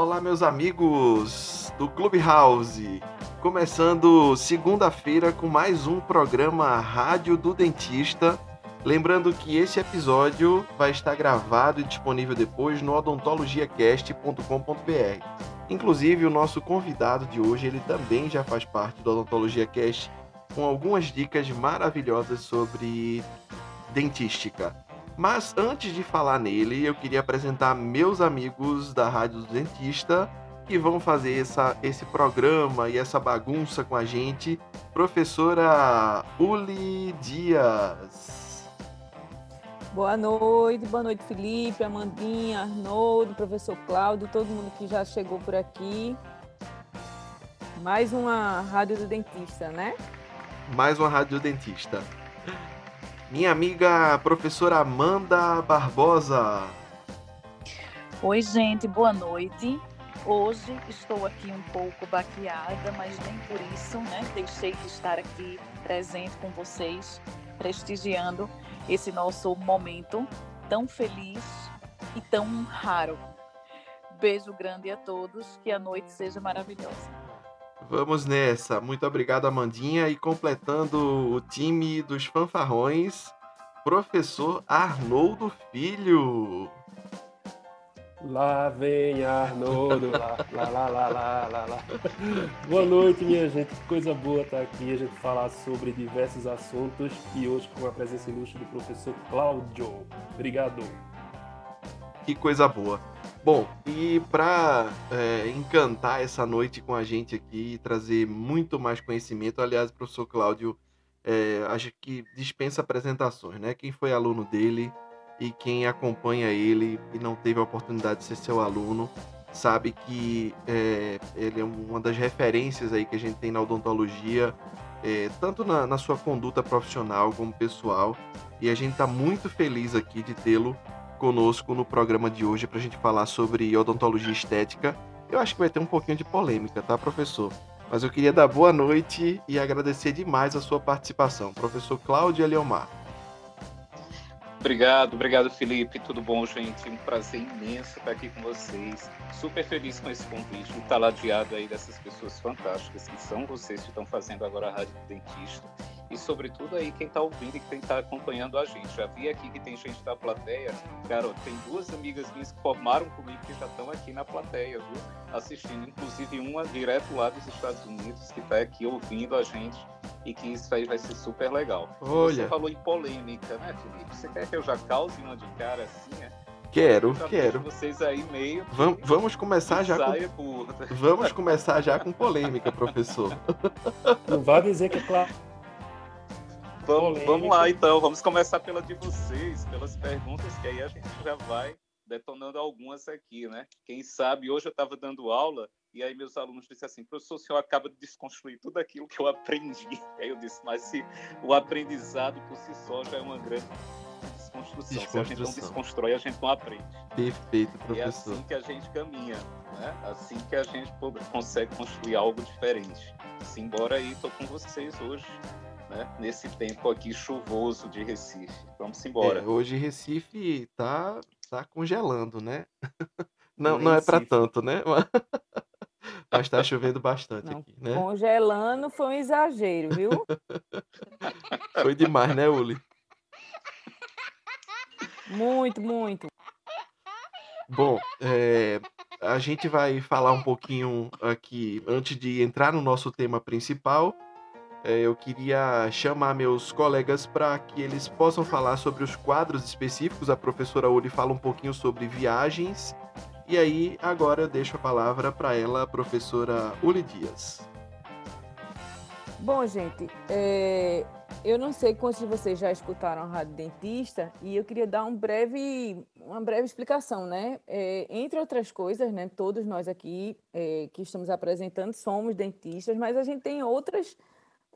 Olá, meus amigos do Clubhouse. Começando segunda-feira com mais um programa Rádio do Dentista. Lembrando que esse episódio vai estar gravado e disponível depois no odontologiacast.com.br. Inclusive, o nosso convidado de hoje, ele também já faz parte do Odontologia Cast, com algumas dicas maravilhosas sobre dentística. Mas antes de falar nele, eu queria apresentar meus amigos da Rádio do Dentista que vão fazer essa, esse programa e essa bagunça com a gente. Professora Uli Dias. Boa noite, boa noite, Felipe, Amandinha, Arnoldo, professor Cláudio, todo mundo que já chegou por aqui. Mais uma Rádio do Dentista, né? Mais uma Rádio do Dentista minha amiga professora Amanda Barbosa. Oi, gente, boa noite. Hoje estou aqui um pouco baqueada, mas nem por isso, né? Deixei de estar aqui presente com vocês, prestigiando esse nosso momento tão feliz e tão raro. Beijo grande a todos, que a noite seja maravilhosa. Vamos nessa. Muito obrigado, Amandinha. E completando o time dos fanfarrões, professor Arnoldo Filho. Lá vem Arnoldo, lá, lá, lá, lá, lá, lá, lá. Boa noite, minha gente. Que coisa boa estar aqui, a gente falar sobre diversos assuntos e hoje com a presença ilustre do professor Cláudio. Obrigado. Que coisa boa. Bom, e para é, encantar essa noite com a gente aqui e trazer muito mais conhecimento, aliás, o professor Cláudio é, acho que dispensa apresentações, né? Quem foi aluno dele e quem acompanha ele e não teve a oportunidade de ser seu aluno sabe que é, ele é uma das referências aí que a gente tem na odontologia, é, tanto na, na, sua conduta profissional como pessoal. E a gente está muito feliz aqui de tê-lo conosco no programa de hoje para a gente falar sobre odontologia estética. Eu acho que vai ter um pouquinho de polêmica, tá, professor? Mas eu queria dar boa noite e agradecer demais a sua participação, professor Cláudio Eliomar. Obrigado, obrigado Felipe, tudo bom, gente? Um prazer imenso estar aqui com vocês. Super feliz com esse convite, estar ladeado aí dessas pessoas fantásticas que são vocês que estão fazendo agora a Rádio Dentista e, sobretudo, aí quem está ouvindo e quem está acompanhando a gente. Já vi aqui que tem gente da plateia. Cara, tem duas amigas minhas que formaram comigo que já estão aqui na plateia, viu? Assistindo. Inclusive, uma direto lá dos Estados Unidos que está aqui ouvindo a gente e que isso aí vai ser super legal. Olha. Você falou em polêmica, né, Felipe? Você quer que eu já cause uma de cara assim, né? Quero, quero. Vocês aí meio. Vamos, vamos começar já com. Vamos começar já com polêmica, professor. Não vai dizer que é claro Vamos, vamos lá então, vamos começar pela de vocês, pelas perguntas, que aí a gente já vai detonando algumas aqui, né? Quem sabe, hoje eu estava dando aula e aí meus alunos disseram assim, professor, o senhor acaba de desconstruir tudo aquilo que eu aprendi. Aí eu disse, mas se o aprendizado por si só já é uma grande desconstrução. desconstrução. Se a gente não desconstrói, a gente não aprende. Perfeito, professor. E é assim que a gente caminha, né? Assim que a gente consegue construir algo diferente. Simbora aí, estou com vocês hoje né? Nesse tempo aqui chuvoso de Recife. Vamos embora. É, hoje Recife tá, tá congelando, né? Não, não é para tanto, né? Mas está chovendo bastante não, aqui, né? Congelando foi um exagero, viu? foi demais, né, Uli? Muito, muito. Bom, é, a gente vai falar um pouquinho aqui, antes de entrar no nosso tema principal, é, eu queria chamar meus colegas para que eles possam falar sobre os quadros específicos. A professora Uli fala um pouquinho sobre viagens. E aí, agora eu deixo a palavra para ela, a professora Uli Dias. Bom, gente, é, eu não sei quantos de vocês já escutaram a Rádio Dentista e eu queria dar um breve, uma breve explicação, né? É, entre outras coisas, né, todos nós aqui é, que estamos apresentando somos dentistas, mas a gente tem outras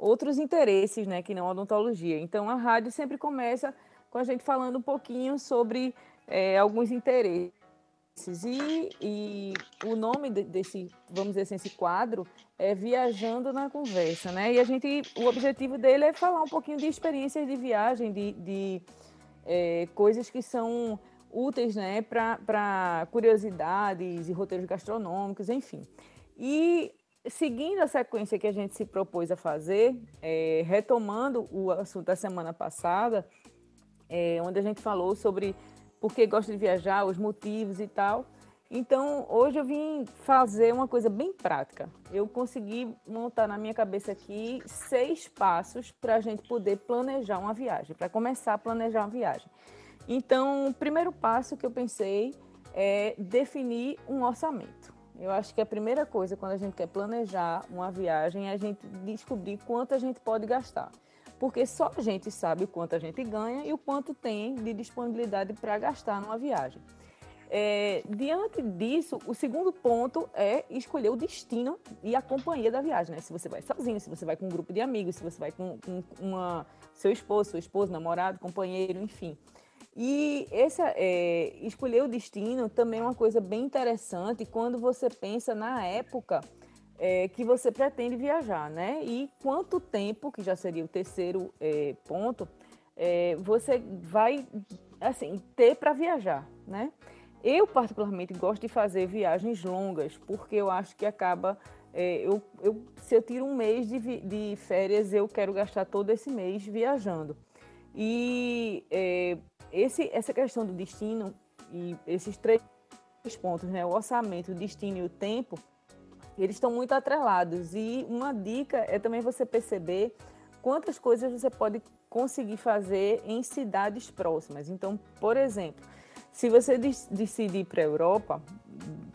outros interesses, né, que não a odontologia. Então, a rádio sempre começa com a gente falando um pouquinho sobre é, alguns interesses. E, e o nome desse, vamos dizer assim, esse quadro é Viajando na Conversa, né? E a gente, o objetivo dele é falar um pouquinho de experiências de viagem, de, de é, coisas que são úteis né, para curiosidades e roteiros gastronômicos, enfim. E seguindo a sequência que a gente se propôs a fazer, é, retomando o assunto da semana passada, é, onde a gente falou sobre por que gosta de viajar, os motivos e tal. Então, hoje eu vim fazer uma coisa bem prática. Eu consegui montar na minha cabeça aqui seis passos para a gente poder planejar uma viagem, para começar a planejar uma viagem. Então, o primeiro passo que eu pensei é definir um orçamento. Eu acho que a primeira coisa quando a gente quer planejar uma viagem é a gente descobrir quanto a gente pode gastar. Porque só a gente sabe o quanto a gente ganha e o quanto tem de disponibilidade para gastar numa viagem. É, diante disso, o segundo ponto é escolher o destino e a companhia da viagem. Né? Se você vai sozinho, se você vai com um grupo de amigos, se você vai com, com uma, seu esposo, sua esposa, namorado, companheiro, enfim. E é, escolher o destino também é uma coisa bem interessante quando você pensa na época é, que você pretende viajar, né? E quanto tempo, que já seria o terceiro é, ponto, é, você vai assim ter para viajar, né? Eu particularmente gosto de fazer viagens longas porque eu acho que acaba é, eu, eu, se eu tiro um mês de, de férias, eu quero gastar todo esse mês viajando. E é, esse, essa questão do destino e esses três pontos, né, o orçamento, o destino e o tempo, eles estão muito atrelados. E uma dica é também você perceber quantas coisas você pode conseguir fazer em cidades próximas. Então, por exemplo, se você decidir ir para a Europa,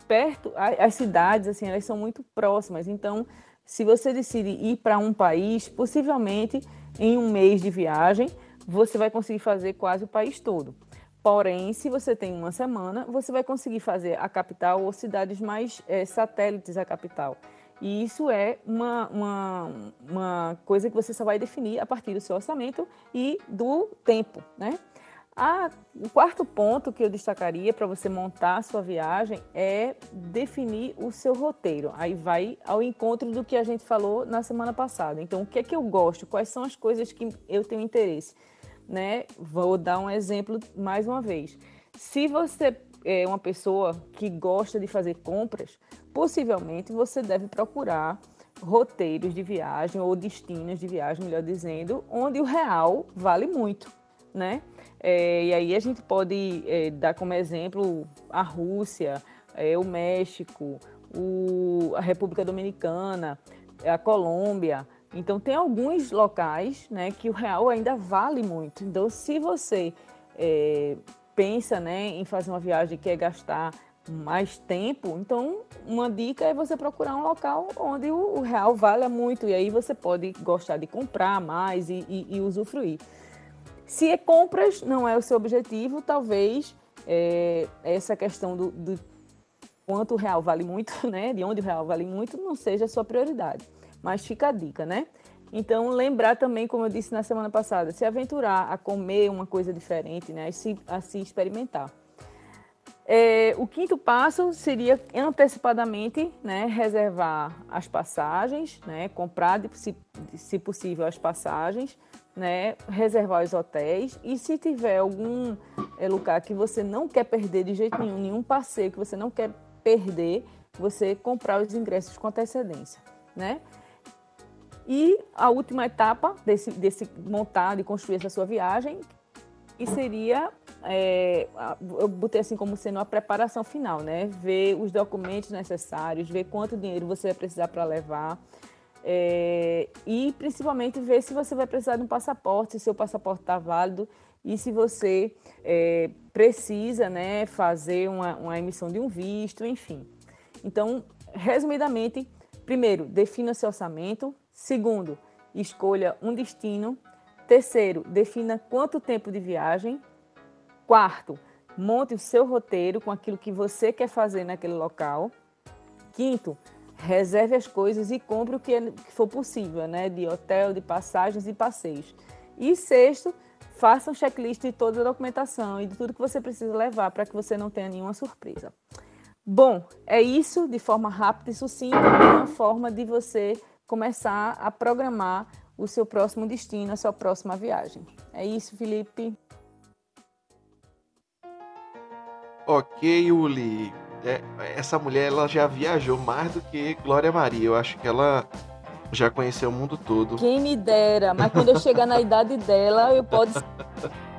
perto, as cidades assim, elas são muito próximas. Então, se você decide ir para um país, possivelmente em um mês de viagem, você vai conseguir fazer quase o país todo. Porém, se você tem uma semana, você vai conseguir fazer a capital ou cidades mais é, satélites à capital. E isso é uma, uma, uma coisa que você só vai definir a partir do seu orçamento e do tempo, né? Ah, o quarto ponto que eu destacaria para você montar a sua viagem é definir o seu roteiro. Aí vai ao encontro do que a gente falou na semana passada. Então, o que é que eu gosto? Quais são as coisas que eu tenho interesse? Né? Vou dar um exemplo mais uma vez. Se você é uma pessoa que gosta de fazer compras, possivelmente você deve procurar roteiros de viagem ou destinos de viagem, melhor dizendo, onde o real vale muito, né? É, e aí a gente pode é, dar como exemplo a Rússia, é, o México, o, a República Dominicana, a Colômbia, então, tem alguns locais né, que o real ainda vale muito. Então, se você é, pensa né, em fazer uma viagem que quer gastar mais tempo, então uma dica é você procurar um local onde o, o real vale muito e aí você pode gostar de comprar mais e, e, e usufruir. Se é compras não é o seu objetivo, talvez é, essa questão do, do quanto o real vale muito, né, de onde o real vale muito, não seja a sua prioridade. Mas fica a dica, né? Então, lembrar também, como eu disse na semana passada, se aventurar a comer uma coisa diferente, né? A se, a se experimentar. É, o quinto passo seria antecipadamente né, reservar as passagens, né, comprar, se, se possível, as passagens, né, reservar os hotéis e se tiver algum é, lugar que você não quer perder de jeito nenhum, nenhum passeio que você não quer perder, você comprar os ingressos com antecedência. Né? E a última etapa desse, desse montar, de construir essa sua viagem, e seria, é, eu botei assim como sendo a preparação final, né? Ver os documentos necessários, ver quanto dinheiro você vai precisar para levar. É, e principalmente ver se você vai precisar de um passaporte, se seu passaporte está válido e se você é, precisa né, fazer uma, uma emissão de um visto, enfim. Então, resumidamente, primeiro, defina seu orçamento, Segundo, escolha um destino. Terceiro, defina quanto tempo de viagem. Quarto, monte o seu roteiro com aquilo que você quer fazer naquele local. Quinto, reserve as coisas e compre o que for possível, né? De hotel, de passagens e passeios. E sexto, faça um checklist de toda a documentação e de tudo que você precisa levar para que você não tenha nenhuma surpresa. Bom, é isso de forma rápida e sucinta, uma forma de você começar a programar o seu próximo destino, a sua próxima viagem. É isso, Felipe. Ok, Uli. É, essa mulher ela já viajou mais do que Glória Maria. Eu acho que ela já conheceu o mundo todo. Quem me dera, mas quando eu chegar na idade dela, eu posso.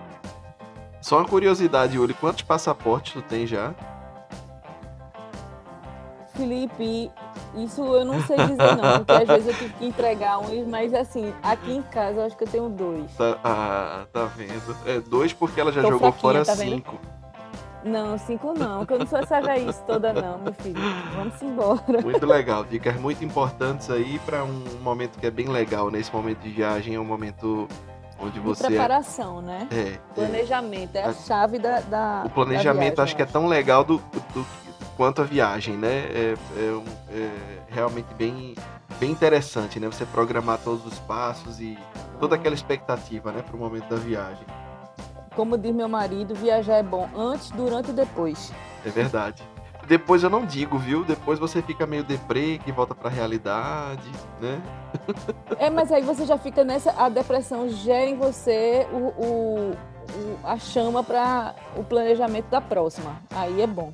Só uma curiosidade, Uli, quantos passaportes tu tem já? Felipe, isso eu não sei dizer não, porque às vezes eu tive que entregar uns, mas assim, aqui em casa eu acho que eu tenho dois. Tá, ah, tá vendo? É dois porque ela já Tô jogou fora tá cinco. Não, cinco não, que eu não sou essa raiz toda não, meu filho. Vamos embora. Muito legal, dicas muito importantes aí para um momento que é bem legal, nesse momento de viagem, é um momento onde você... De preparação, né? É. Planejamento, é, é a chave da, da O planejamento da viagem, acho que é tão legal do, do, quanto a viagem, né? É, é, é, realmente bem, bem interessante, né? Você programar todos os passos e toda aquela expectativa, né? Para o momento da viagem. Como diz meu marido, viajar é bom antes, durante e depois. É verdade. Depois eu não digo, viu? Depois você fica meio deprê, que volta pra realidade, né? É, mas aí você já fica nessa. A depressão gera em você o, o, o a chama para o planejamento da próxima. Aí é bom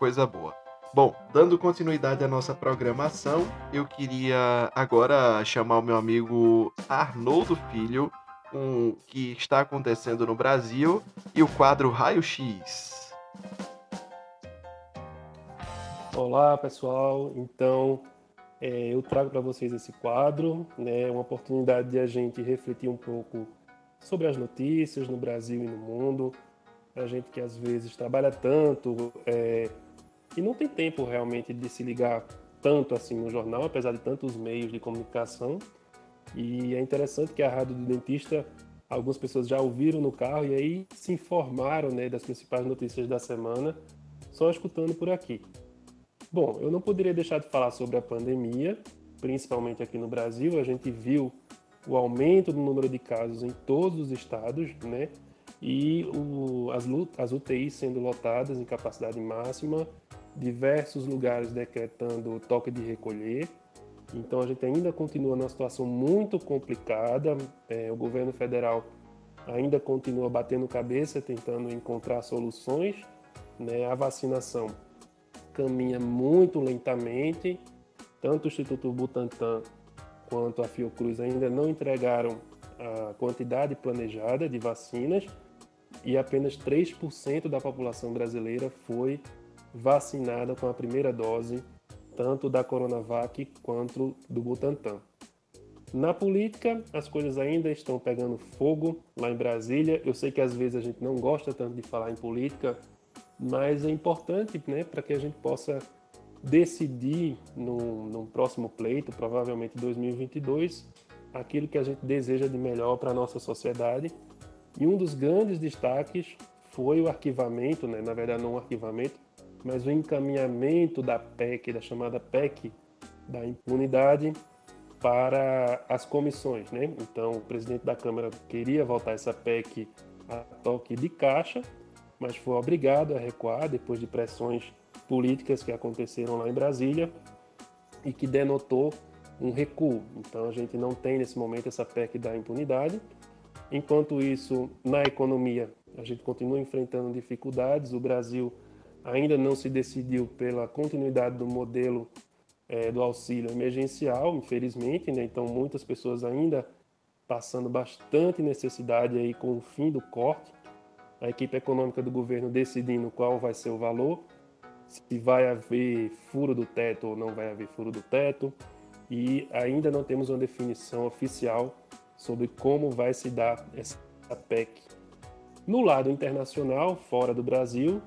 coisa boa. Bom, dando continuidade à nossa programação, eu queria agora chamar o meu amigo Arnoldo Filho, um, que está acontecendo no Brasil, e o quadro Raio X. Olá, pessoal. Então, é, eu trago para vocês esse quadro, né, uma oportunidade de a gente refletir um pouco sobre as notícias no Brasil e no mundo. A gente que às vezes trabalha tanto, é, e não tem tempo realmente de se ligar tanto assim no jornal, apesar de tantos meios de comunicação. E é interessante que a rádio do dentista, algumas pessoas já ouviram no carro e aí se informaram né, das principais notícias da semana, só escutando por aqui. Bom, eu não poderia deixar de falar sobre a pandemia, principalmente aqui no Brasil. A gente viu o aumento do número de casos em todos os estados, né? E o, as, as UTIs sendo lotadas em capacidade máxima diversos lugares decretando toque de recolher. Então a gente ainda continua numa situação muito complicada. É, o governo federal ainda continua batendo cabeça, tentando encontrar soluções. Né? A vacinação caminha muito lentamente. Tanto o Instituto Butantan quanto a Fiocruz ainda não entregaram a quantidade planejada de vacinas e apenas 3% da população brasileira foi vacinada com a primeira dose, tanto da Coronavac quanto do Butantan. Na política, as coisas ainda estão pegando fogo lá em Brasília. Eu sei que às vezes a gente não gosta tanto de falar em política, mas é importante né, para que a gente possa decidir no próximo pleito, provavelmente 2022, aquilo que a gente deseja de melhor para a nossa sociedade. E um dos grandes destaques foi o arquivamento, né, na verdade não o arquivamento, mas o encaminhamento da PEC, da chamada PEC da impunidade, para as comissões. Né? Então, o presidente da Câmara queria votar essa PEC a toque de caixa, mas foi obrigado a recuar depois de pressões políticas que aconteceram lá em Brasília e que denotou um recuo. Então, a gente não tem nesse momento essa PEC da impunidade. Enquanto isso, na economia, a gente continua enfrentando dificuldades. O Brasil ainda não se decidiu pela continuidade do modelo é, do auxílio emergencial, infelizmente, né? então muitas pessoas ainda passando bastante necessidade aí com o fim do corte, a equipe econômica do governo decidindo qual vai ser o valor, se vai haver furo do teto ou não vai haver furo do teto, e ainda não temos uma definição oficial sobre como vai se dar essa PEC. No lado internacional, fora do Brasil,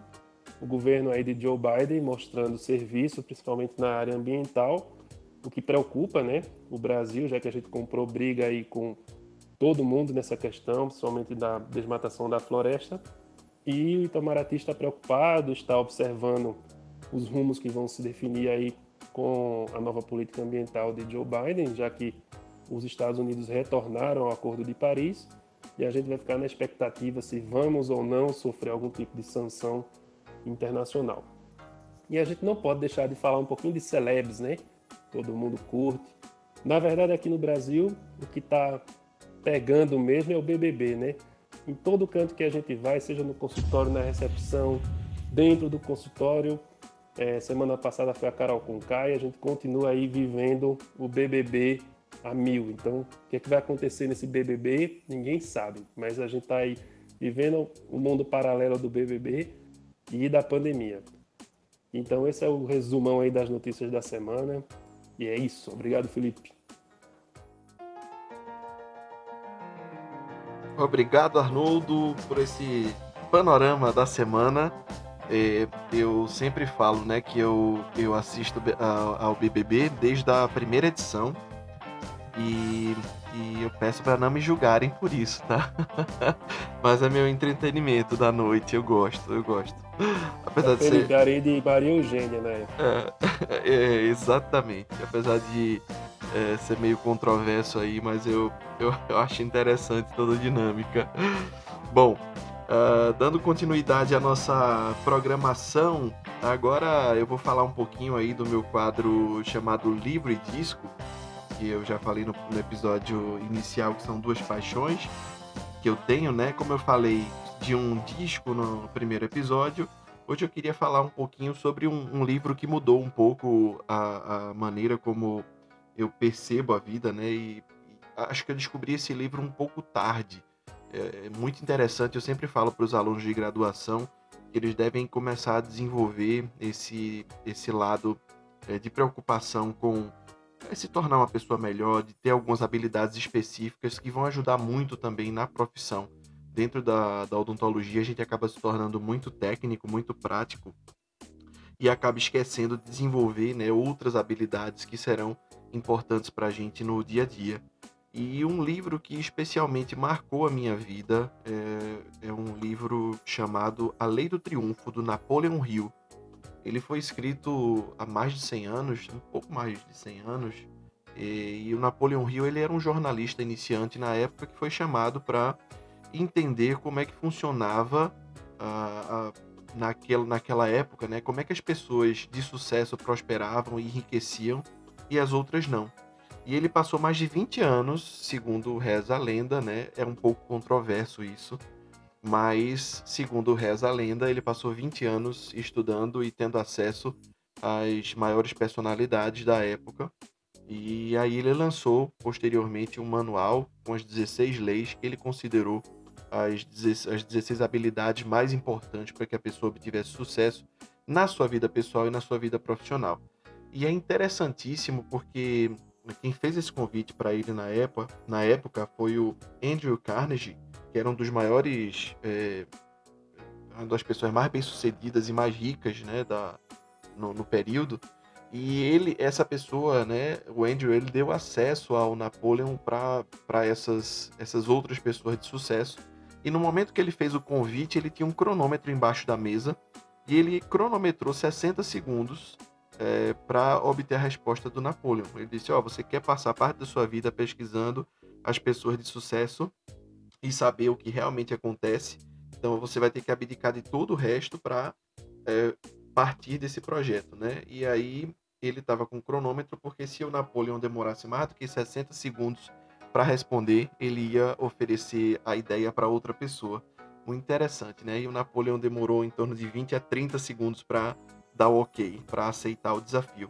o governo aí de Joe Biden mostrando serviço, principalmente na área ambiental, o que preocupa, né, o Brasil, já que a gente comprou briga aí com todo mundo nessa questão, principalmente da desmatação da floresta. E o Itamaraty está preocupado, está observando os rumos que vão se definir aí com a nova política ambiental de Joe Biden, já que os Estados Unidos retornaram ao Acordo de Paris e a gente vai ficar na expectativa se vamos ou não sofrer algum tipo de sanção internacional. E a gente não pode deixar de falar um pouquinho de celebs, né? Todo mundo curte. Na verdade, aqui no Brasil, o que está pegando mesmo é o BBB, né? em todo canto que a gente vai, seja no consultório, na recepção, dentro do consultório. É, semana passada foi a Carol Conká e a gente continua aí vivendo o BBB a mil. Então, o que, é que vai acontecer nesse BBB? Ninguém sabe, mas a gente está aí vivendo o mundo paralelo do BBB e da pandemia. Então, esse é o resumão aí das notícias da semana. E é isso. Obrigado, Felipe. Obrigado, Arnoldo, por esse panorama da semana. Eu sempre falo né, que eu, eu assisto ao BBB desde a primeira edição. E, e eu peço para não me julgarem por isso, tá? Mas é meu entretenimento da noite, eu gosto, eu gosto. Apesar de ser. de Maria Eugênia, né? É, é, exatamente. Apesar de é, ser meio controverso aí, mas eu, eu, eu acho interessante toda a dinâmica. Bom, uh, dando continuidade à nossa programação, agora eu vou falar um pouquinho aí do meu quadro chamado Livro e Disco que eu já falei no, no episódio inicial, que são duas paixões que eu tenho, né? Como eu falei de um disco no primeiro episódio, hoje eu queria falar um pouquinho sobre um, um livro que mudou um pouco a, a, maneira como eu percebo a vida, né? E, e, acho que eu descobri esse livro um pouco tarde. É, é muito interessante, eu sempre falo para os alunos de graduação que eles devem começar a desenvolver esse, esse lado é, de preocupação com é se tornar uma pessoa melhor, de ter algumas habilidades específicas que vão ajudar muito também na profissão. Dentro da, da odontologia, a gente acaba se tornando muito técnico, muito prático e acaba esquecendo de desenvolver né, outras habilidades que serão importantes para a gente no dia a dia. E um livro que especialmente marcou a minha vida é, é um livro chamado A Lei do Triunfo, do Napoleon Hill ele foi escrito há mais de 100 anos, um pouco mais de 100 anos, e, e o Napoleon Hill ele era um jornalista iniciante na época que foi chamado para entender como é que funcionava a, a, naquela, naquela época, né? Como é que as pessoas de sucesso prosperavam e enriqueciam e as outras não. E ele passou mais de 20 anos, segundo reza a lenda, né? É um pouco controverso isso, mas, segundo reza a lenda, ele passou 20 anos estudando e tendo acesso às maiores personalidades da época. E aí ele lançou posteriormente um manual com as 16 leis que ele considerou as 16 habilidades mais importantes para que a pessoa obtivesse sucesso na sua vida pessoal e na sua vida profissional. E é interessantíssimo porque quem fez esse convite para ele na época, na época foi o Andrew Carnegie, que era um dos maiores, é, uma das pessoas mais bem-sucedidas e mais ricas, né, da, no, no, período. E ele, essa pessoa, né, o Andrew, ele deu acesso ao Napoleon para essas, essas outras pessoas de sucesso. E no momento que ele fez o convite, ele tinha um cronômetro embaixo da mesa e ele cronometrou 60 segundos é, para obter a resposta do Napoleon. Ele disse: Ó, oh, você quer passar parte da sua vida pesquisando as pessoas de sucesso e saber o que realmente acontece. Então você vai ter que abdicar de todo o resto para é, partir desse projeto, né? E aí ele estava com cronômetro porque se o Napoleão demorasse mais do que 60 segundos para responder, ele ia oferecer a ideia para outra pessoa. Muito interessante, né? E o Napoleão demorou em torno de 20 a 30 segundos para dar o ok, para aceitar o desafio.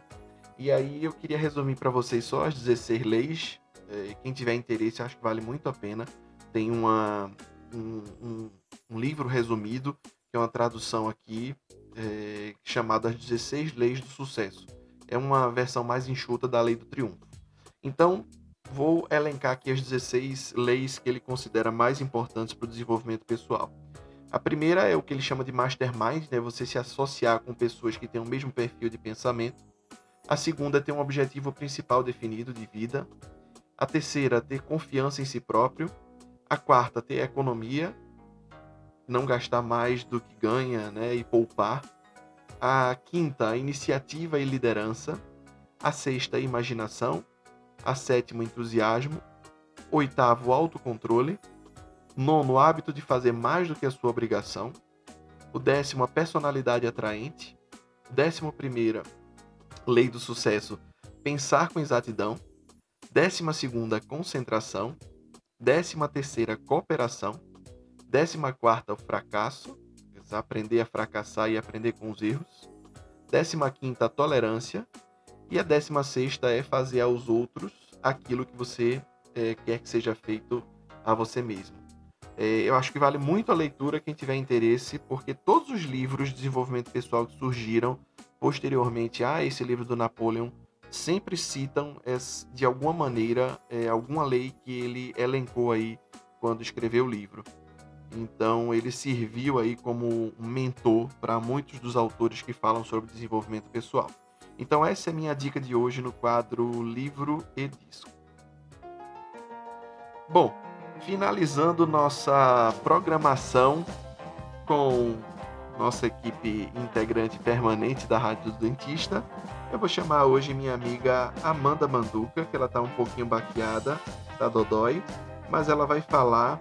E aí eu queria resumir para vocês só as 16 leis. É, quem tiver interesse, acho que vale muito a pena tem uma, um, um, um, livro resumido, que é uma tradução aqui, é, chamada As 16 Leis do Sucesso. É uma versão mais enxuta da Lei do Triunfo. Então, vou elencar aqui as 16 leis que ele considera mais importantes para o desenvolvimento pessoal. A primeira é o que ele chama de mastermind, né? você se associar com pessoas que têm o mesmo perfil de pensamento. A segunda é ter um objetivo principal definido de vida. A terceira, ter confiança em si próprio. A quarta, ter economia, não gastar mais do que ganha né, e poupar. A quinta, iniciativa e liderança. A sexta, imaginação. A sétima, entusiasmo. Oitavo, autocontrole. Nono, hábito de fazer mais do que a sua obrigação. O décimo, a personalidade atraente. Décimo primeira, lei do sucesso, pensar com exatidão. Décima segunda, concentração. 13ª cooperação, Décima quarta, o fracasso, aprender a fracassar e aprender com os erros. Décima quinta, tolerância. E a décima sexta é fazer aos outros aquilo que você é, quer que seja feito a você mesmo. É, eu acho que vale muito a leitura quem tiver interesse, porque todos os livros de desenvolvimento pessoal que surgiram posteriormente a esse livro do Napoleon sempre citam de alguma maneira é, alguma lei que ele elencou aí quando escreveu o livro. Então ele serviu aí como um mentor para muitos dos autores que falam sobre desenvolvimento pessoal. Então essa é a minha dica de hoje no quadro Livro e Disco. Bom, finalizando nossa programação com nossa equipe integrante permanente da Rádio do Dentista, eu vou chamar hoje minha amiga Amanda Manduca, que ela está um pouquinho baqueada, tá dodói, mas ela vai falar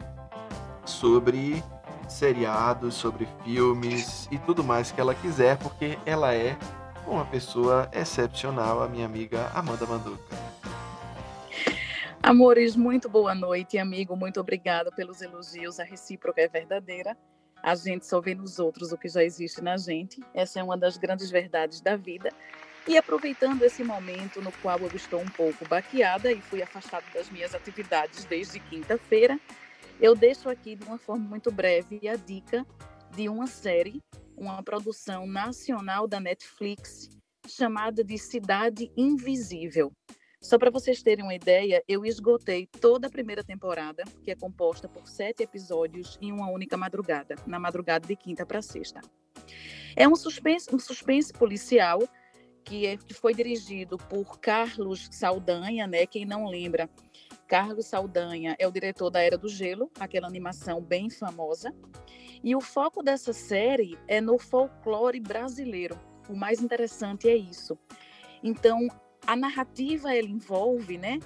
sobre seriados, sobre filmes e tudo mais que ela quiser, porque ela é uma pessoa excepcional, a minha amiga Amanda Manduca. Amores, muito boa noite, amigo. Muito obrigada pelos elogios. A recíproca é verdadeira. A gente só vê nos outros o que já existe na gente. Essa é uma das grandes verdades da vida. E aproveitando esse momento no qual eu estou um pouco baqueada e fui afastada das minhas atividades desde quinta-feira, eu deixo aqui de uma forma muito breve a dica de uma série, uma produção nacional da Netflix chamada de Cidade Invisível. Só para vocês terem uma ideia, eu esgotei toda a primeira temporada, que é composta por sete episódios em uma única madrugada, na madrugada de quinta para sexta. É um suspense, um suspense policial que, é, que foi dirigido por Carlos Saldanha, né? Quem não lembra, Carlos Saldanha é o diretor da Era do Gelo, aquela animação bem famosa. E o foco dessa série é no folclore brasileiro. O mais interessante é isso. Então, a narrativa ela envolve né,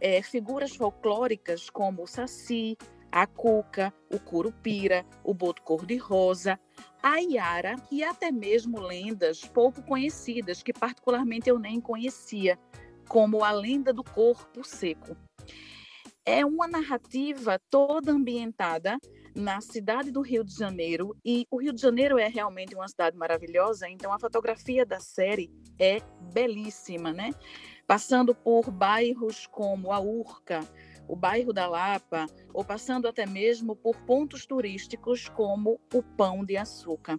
é, figuras folclóricas como o Saci, a Cuca, o Curupira, o Boto Cor-de-Rosa, a Iara e até mesmo lendas pouco conhecidas, que particularmente eu nem conhecia, como a lenda do corpo seco. É uma narrativa toda ambientada na cidade do Rio de Janeiro e o Rio de Janeiro é realmente uma cidade maravilhosa, então a fotografia da série é belíssima, né? Passando por bairros como a Urca, o bairro da Lapa, ou passando até mesmo por pontos turísticos como o Pão de Açúcar.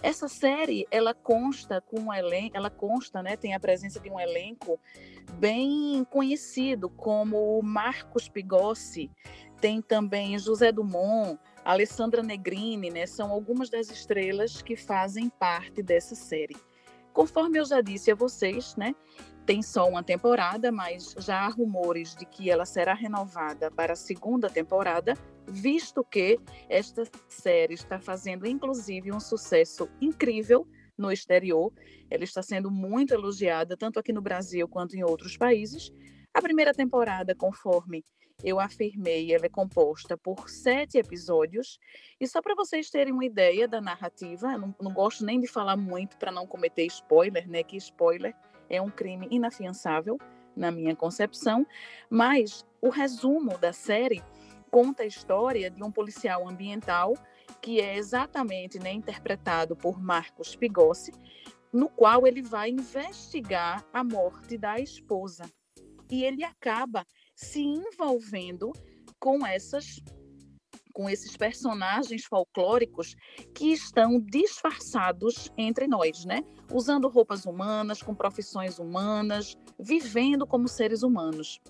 Essa série, ela consta com um elenco, ela consta, né, tem a presença de um elenco bem conhecido como Marcos Pigossi, tem também José Dumont, Alessandra Negrini, né? São algumas das estrelas que fazem parte dessa série. Conforme eu já disse a vocês, né? Tem só uma temporada, mas já há rumores de que ela será renovada para a segunda temporada, visto que esta série está fazendo inclusive um sucesso incrível no exterior. Ela está sendo muito elogiada tanto aqui no Brasil quanto em outros países. A primeira temporada, conforme eu afirmei, ela é composta por sete episódios. E só para vocês terem uma ideia da narrativa, não, não gosto nem de falar muito para não cometer spoiler, né? Que spoiler é um crime inafiançável na minha concepção. Mas o resumo da série conta a história de um policial ambiental que é exatamente né, interpretado por Marcos Pigossi, no qual ele vai investigar a morte da esposa. E ele acaba se envolvendo com essas com esses personagens folclóricos que estão disfarçados entre nós, né? Usando roupas humanas, com profissões humanas, vivendo como seres humanos.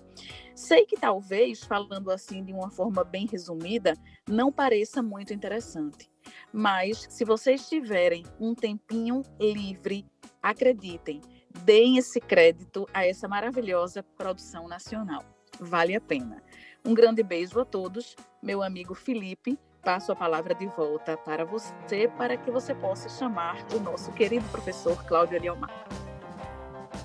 Sei que talvez, falando assim de uma forma bem resumida, não pareça muito interessante. Mas se vocês tiverem um tempinho livre, acreditem, deem esse crédito a essa maravilhosa produção nacional vale a pena. Um grande beijo a todos. Meu amigo Felipe, passo a palavra de volta para você, para que você possa chamar o nosso querido professor Cláudio Eliomar.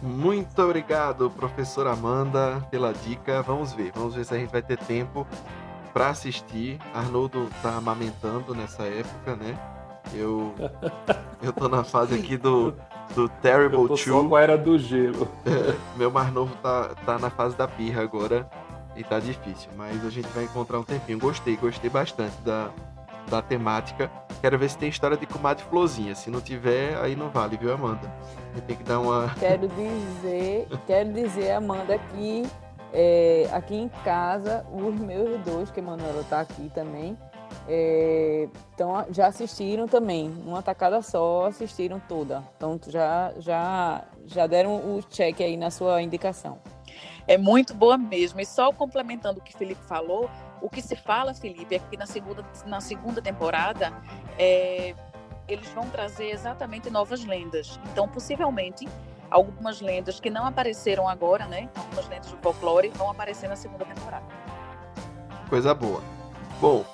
Muito obrigado, professora Amanda, pela dica. Vamos ver, vamos ver se a gente vai ter tempo para assistir. Arnoldo tá amamentando nessa época, né? Eu eu tô na fase aqui do do Terrible eu tô Two. Só com a era do gelo. meu mais novo tá, tá na fase da pirra agora e tá difícil, mas a gente vai encontrar um tempinho. Gostei, gostei bastante da, da temática. Quero ver se tem história de comadre Florzinha. Se não tiver, aí não vale, viu, Amanda? Tem que dar uma. Quero dizer, quero dizer, Amanda, que é, aqui em casa, os meus dois, que a Manuela está aqui também, é, então já assistiram também, uma tacada só, assistiram toda. Então já, já, já deram o check aí na sua indicação. É muito boa mesmo. E só complementando o que o Felipe falou, o que se fala, Felipe, é que na segunda, na segunda temporada é, eles vão trazer exatamente novas lendas. Então, possivelmente, algumas lendas que não apareceram agora, né? Algumas lendas do folclore vão aparecer na segunda temporada. Coisa boa. Bom,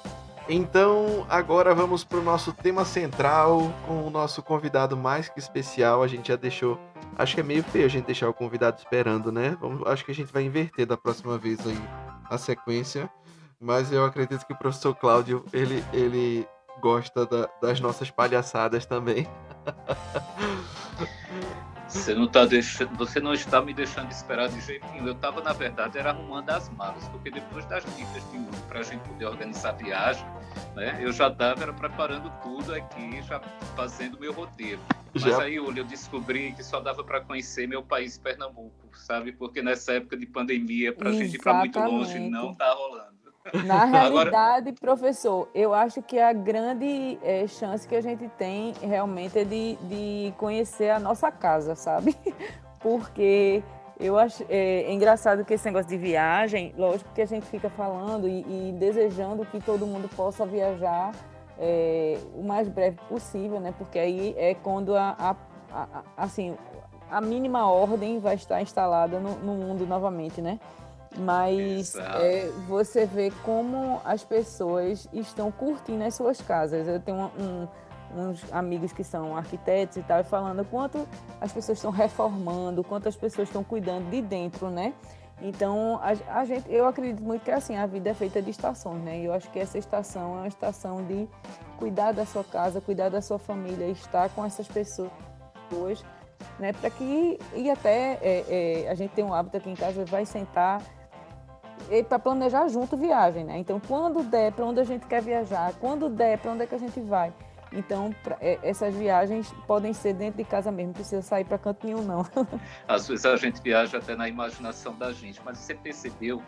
então agora vamos para o nosso tema central com o nosso convidado mais que especial. A gente já deixou. Acho que é meio feio a gente deixar o convidado esperando, né? Vamos, acho que a gente vai inverter da próxima vez aí a sequência. Mas eu acredito que o professor Cláudio, ele, ele gosta da, das nossas palhaçadas também. Você não, tá deixando, você não está me deixando esperar de jeito nenhum. Eu estava, na verdade, era arrumando as malas, porque depois das dicas de para a gente poder organizar a viagem, né, eu já estava preparando tudo aqui, já fazendo meu roteiro. Mas já. aí, olha, eu descobri que só dava para conhecer meu país, Pernambuco, sabe? Porque nessa época de pandemia, para a gente ir para muito longe, não está rolando. Na realidade, Agora... professor, eu acho que a grande é, chance que a gente tem realmente é de, de conhecer a nossa casa, sabe? Porque eu acho é, é, engraçado que esse negócio de viagem, lógico que a gente fica falando e, e desejando que todo mundo possa viajar é, o mais breve possível, né? Porque aí é quando a, a, a assim a mínima ordem vai estar instalada no, no mundo novamente, né? Mas é, você vê como as pessoas estão curtindo as suas casas. Eu tenho um, uns amigos que são arquitetos e tal, falando quanto as pessoas estão reformando, quanto as pessoas estão cuidando de dentro, né? Então, a, a, gente, eu acredito muito que assim, a vida é feita de estações, né? E eu acho que essa estação é uma estação de cuidar da sua casa, cuidar da sua família, estar com essas pessoas, né? Para que, e até é, é, a gente tem um hábito aqui em casa, vai sentar para planejar junto viagem, né? Então, quando der para onde a gente quer viajar, quando der para onde é que a gente vai. Então, pra, é, essas viagens podem ser dentro de casa mesmo, não precisa sair para canto nenhum, não. Às vezes a gente viaja até na imaginação da gente, mas você percebeu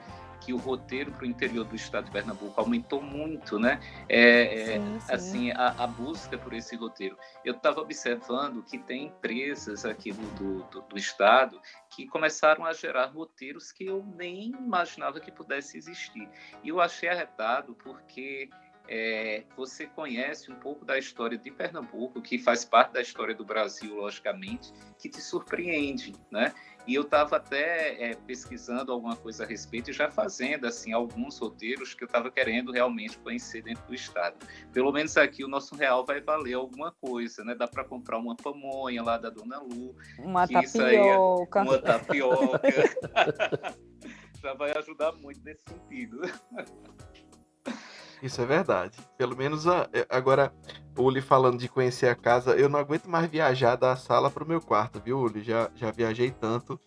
que o roteiro para o interior do estado de Pernambuco aumentou muito, né? É, é sim, sim. Assim, a, a, busca por esse roteiro. Eu estava observando que tem empresas aqui do, do, do, estado que começaram a gerar roteiros que eu nem imaginava que pudesse existir. E eu achei arretado porque é, você conhece um pouco da história de Pernambuco, que faz parte da história do Brasil, logicamente, que te surpreende, né? E eu estava até é, pesquisando alguma coisa a respeito e já fazendo assim alguns roteiros que eu estava querendo realmente conhecer dentro do estado. Pelo menos aqui o nosso real vai valer alguma coisa, né? Dá para comprar uma pamonha lá da Dona Lu, uma tapioca, é uma tapioca. já vai ajudar muito nesse sentido. Isso é verdade. Pelo menos a, é, agora, o Uli falando de conhecer a casa, eu não aguento mais viajar da sala pro meu quarto, viu, Uli? Já, já viajei tanto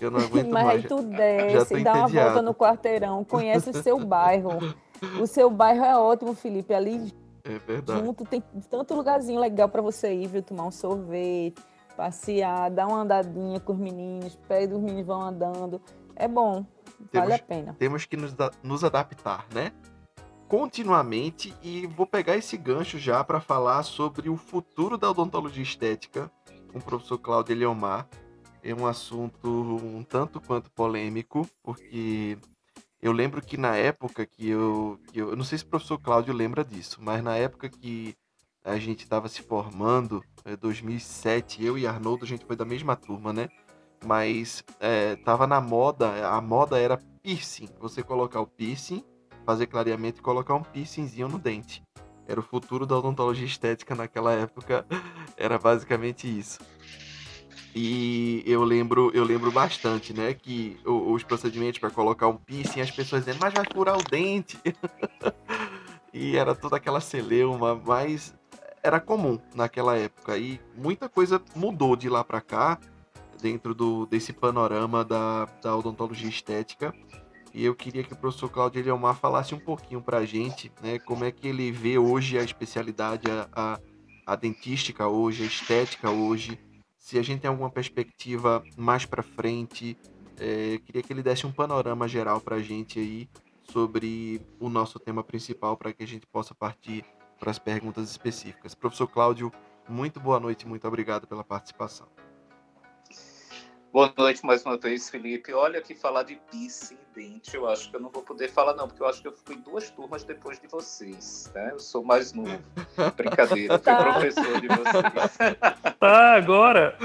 eu não aguento Mas mais. Mas tu desce, dá uma volta no quarteirão, conhece o seu bairro. O seu bairro é ótimo, Felipe. Ali é verdade. junto tem tanto lugarzinho legal para você ir, viu? Tomar um sorvete, passear, dar uma andadinha com os meninos, pé dos meninos vão andando. É bom, temos, vale a pena. Temos que nos, nos adaptar, né? Continuamente e vou pegar esse gancho já para falar sobre o futuro da odontologia estética com o professor Cláudio Eliomar. É um assunto um tanto quanto polêmico, porque eu lembro que na época que eu, que eu, eu não sei se o professor Cláudio lembra disso, mas na época que a gente estava se formando, é 2007, eu e Arnoldo, a gente foi da mesma turma, né? Mas é, tava na moda, a moda era piercing, você colocar o piercing fazer clareamento e colocar um piercingzinho no dente. Era o futuro da odontologia estética naquela época, era basicamente isso. E eu lembro, eu lembro bastante, né, que os procedimentos para colocar um piercing, as pessoas dizendo, mas vai furar o dente. e era toda aquela celeuma, mas era comum naquela época. E muita coisa mudou de lá para cá, dentro do, desse panorama da, da odontologia estética. E eu queria que o professor Cláudio Eliomar falasse um pouquinho para a gente, né, como é que ele vê hoje a especialidade, a, a, a dentística hoje, a estética hoje, se a gente tem alguma perspectiva mais para frente. É, queria que ele desse um panorama geral para a gente aí sobre o nosso tema principal, para que a gente possa partir para as perguntas específicas. Professor Cláudio, muito boa noite, muito obrigado pela participação. Boa noite mais uma vez, Felipe. Olha que falar de piercing dente, eu acho que eu não vou poder falar não, porque eu acho que eu fui duas turmas depois de vocês, né? Eu sou mais novo. Brincadeira, fui tá. professor de vocês. Tá, agora!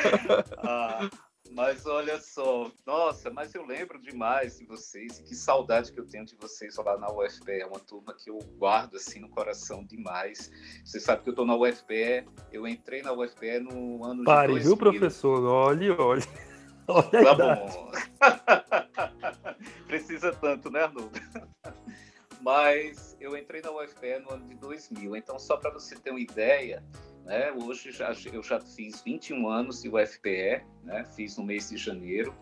ah, mas olha só, nossa, mas eu lembro demais de vocês e que saudade que eu tenho de vocês lá na UFPE. É uma turma que eu guardo assim no coração demais. Você sabe que eu estou na UFPE, eu entrei na UFPE no ano Pare, de 2000. viu, professor? Olhe, olhe. olhe tá bom. Precisa tanto, né, Arnoldo? Mas eu entrei na UFPE no ano de 2000. Então, só para você ter uma ideia, né? Hoje já, eu já fiz 21 anos de UFPE, né? fiz no mês de janeiro.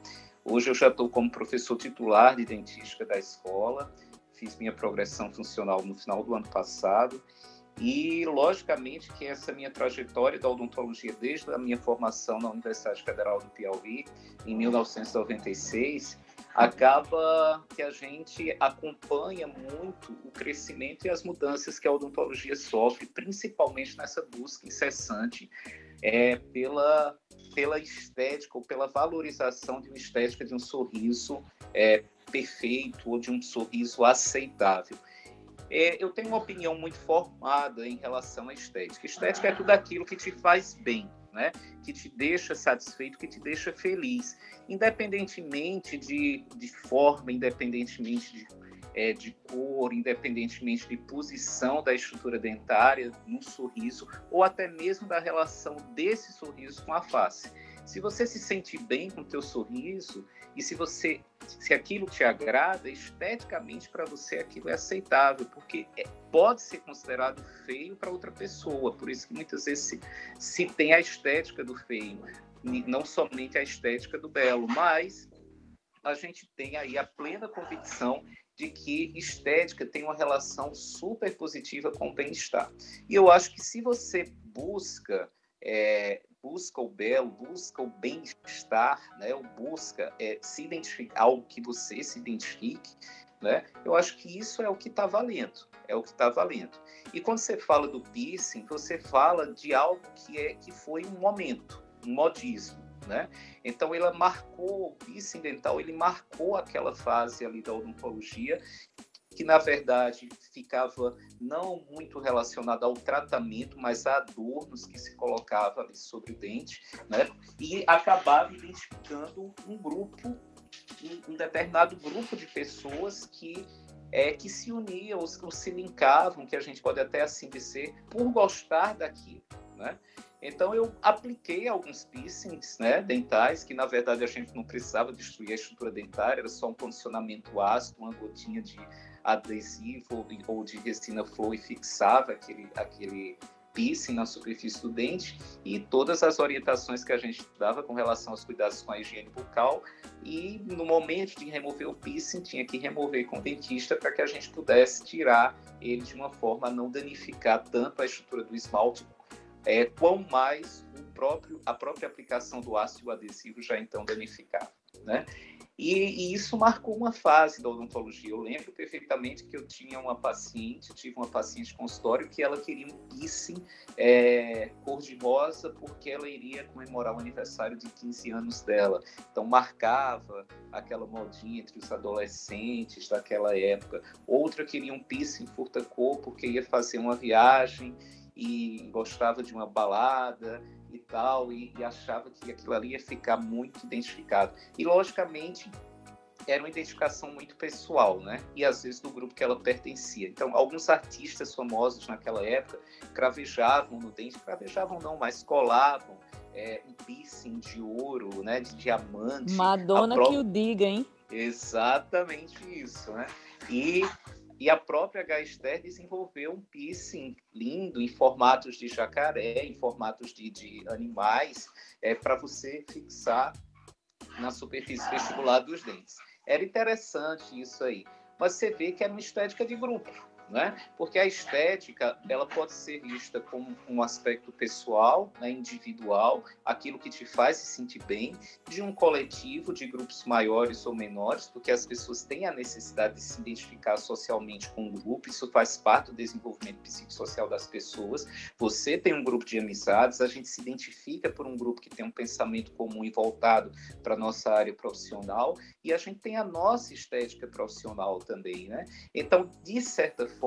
Hoje eu já estou como professor titular de dentística da escola, fiz minha progressão funcional no final do ano passado. E, logicamente, que essa minha trajetória da odontologia, desde a minha formação na Universidade Federal do Piauí, em 1996, acaba que a gente acompanha muito o crescimento e as mudanças que a odontologia sofre, principalmente nessa busca incessante é, pela, pela estética ou pela valorização de uma estética de um sorriso é, perfeito ou de um sorriso aceitável. É, eu tenho uma opinião muito formada em relação à estética. Estética é tudo aquilo que te faz bem, né? que te deixa satisfeito, que te deixa feliz independentemente de, de forma, independentemente de, é, de cor, independentemente de posição da estrutura dentária no sorriso, ou até mesmo da relação desse sorriso com a face. Se você se sente bem com o teu sorriso e se você se aquilo te agrada, esteticamente para você aquilo é aceitável, porque é, pode ser considerado feio para outra pessoa. Por isso que muitas vezes se, se tem a estética do feio não somente a estética do belo, mas a gente tem aí a plena convicção de que estética tem uma relação super positiva com o bem-estar. E eu acho que se você busca é, busca o belo, busca o bem-estar, né, ou busca é, se identificar algo que você se identifique, né, eu acho que isso é o que está valendo, é o que está valendo. E quando você fala do piercing, você fala de algo que é que foi um momento, modismo, né? Então ela marcou, o incidental, ele marcou aquela fase ali da odontologia que na verdade ficava não muito relacionada ao tratamento, mas a adornos que se colocava ali sobre o dente, né? E acabava identificando um grupo, um, determinado grupo de pessoas que é, que se uniam, ou, se linkavam, que a gente pode até assim dizer, por gostar daquilo, né? Então eu apliquei alguns piercings né, dentais, que na verdade a gente não precisava destruir a estrutura dentária, era só um condicionamento ácido, uma gotinha de adesivo ou de resina flor e fixava aquele, aquele piercing na superfície do dente e todas as orientações que a gente dava com relação aos cuidados com a higiene bucal e no momento de remover o piercing tinha que remover com o dentista para que a gente pudesse tirar ele de uma forma a não danificar tanto a estrutura do esmalte é, quão mais o próprio, a própria aplicação do ácido adesivo já então danificava. Né? E, e, isso marcou uma fase da odontologia. Eu lembro perfeitamente que eu tinha uma paciente, tive uma paciente consultório que ela queria um piercing é, cor-de-rosa porque ela iria comemorar o aniversário de 15 anos dela. Então marcava aquela modinha entre os adolescentes daquela época. Outra queria um piercing furta-cor porque ia fazer uma viagem e gostava de uma balada e tal, e, e, achava que aquilo ali ia ficar muito identificado. E, logicamente, era uma identificação muito pessoal, né? E às vezes do grupo que ela pertencia. Então, alguns artistas famosos naquela época cravejavam no dente, cravejavam não, mas colavam é, um piercing de ouro, né? De diamante. Madonna que o diga, hein? Exatamente isso, né? E e a própria Gaster desenvolveu um piercing lindo em formatos de jacaré, em formatos de, de animais, é, para você fixar na superfície vestibular dos dentes. Era interessante isso aí. Mas você vê que é uma estética de grupo né? Porque a estética ela pode ser vista como um aspecto pessoal, né, individual, aquilo que te faz se sentir bem, de um coletivo, de grupos maiores ou menores, porque as pessoas têm a necessidade de se identificar socialmente com um grupo, isso faz parte do desenvolvimento psicossocial das pessoas. Você tem um grupo de amizades, a gente se identifica por um grupo que tem um pensamento comum e voltado para nossa área profissional, e a gente tem a nossa estética profissional também, né? Então, de certa forma,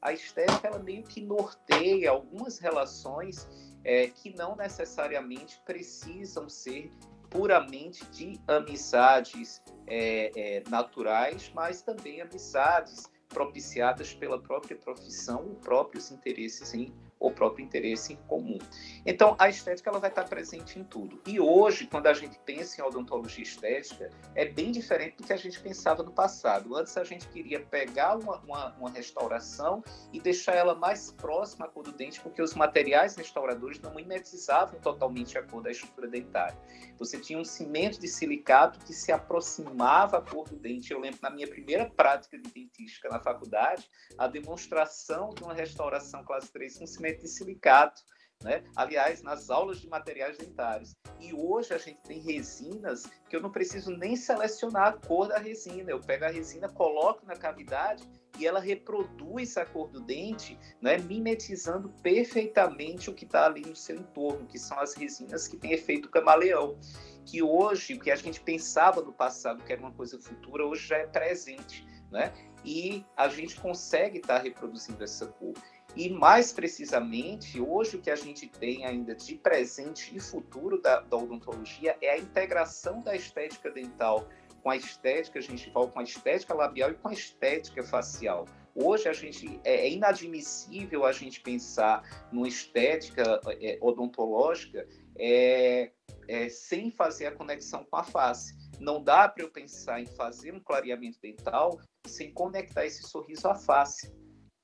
a estética ela meio que norteia algumas relações é, que não necessariamente precisam ser puramente de amizades é, é, naturais, mas também amizades propiciadas pela própria profissão, próprios interesses em o próprio interesse em comum. Então, a estética ela vai estar presente em tudo. E hoje, quando a gente pensa em odontologia estética, é bem diferente do que a gente pensava no passado. Antes, a gente queria pegar uma, uma, uma restauração e deixar ela mais próxima à cor do dente, porque os materiais restauradores não mimetizavam totalmente a cor da estrutura dentária. Você tinha um cimento de silicato que se aproximava à cor do dente. Eu lembro, na minha primeira prática de dentística na faculdade, a demonstração de uma restauração classe 3 com cimento de silicato. Né? Aliás, nas aulas de materiais dentários. E hoje a gente tem resinas que eu não preciso nem selecionar a cor da resina. Eu pego a resina, coloco na cavidade e ela reproduz a cor do dente, né? mimetizando perfeitamente o que está ali no seu entorno, que são as resinas que têm efeito camaleão. Que hoje, o que a gente pensava no passado que era uma coisa futura, hoje já é presente. Né? E a gente consegue estar tá reproduzindo essa cor. E mais precisamente, hoje o que a gente tem ainda de presente e futuro da, da odontologia é a integração da estética dental com a estética gengival, com a estética labial e com a estética facial. Hoje a gente é, é inadmissível a gente pensar numa estética é, odontológica é, é, sem fazer a conexão com a face. Não dá para eu pensar em fazer um clareamento dental sem conectar esse sorriso à face.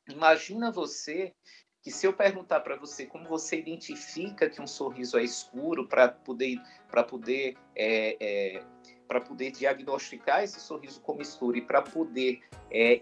Imagina você que se eu perguntar para você como você identifica que um sorriso é escuro para poder para poder é, é, para poder diagnosticar esse sorriso como escuro e para poder é,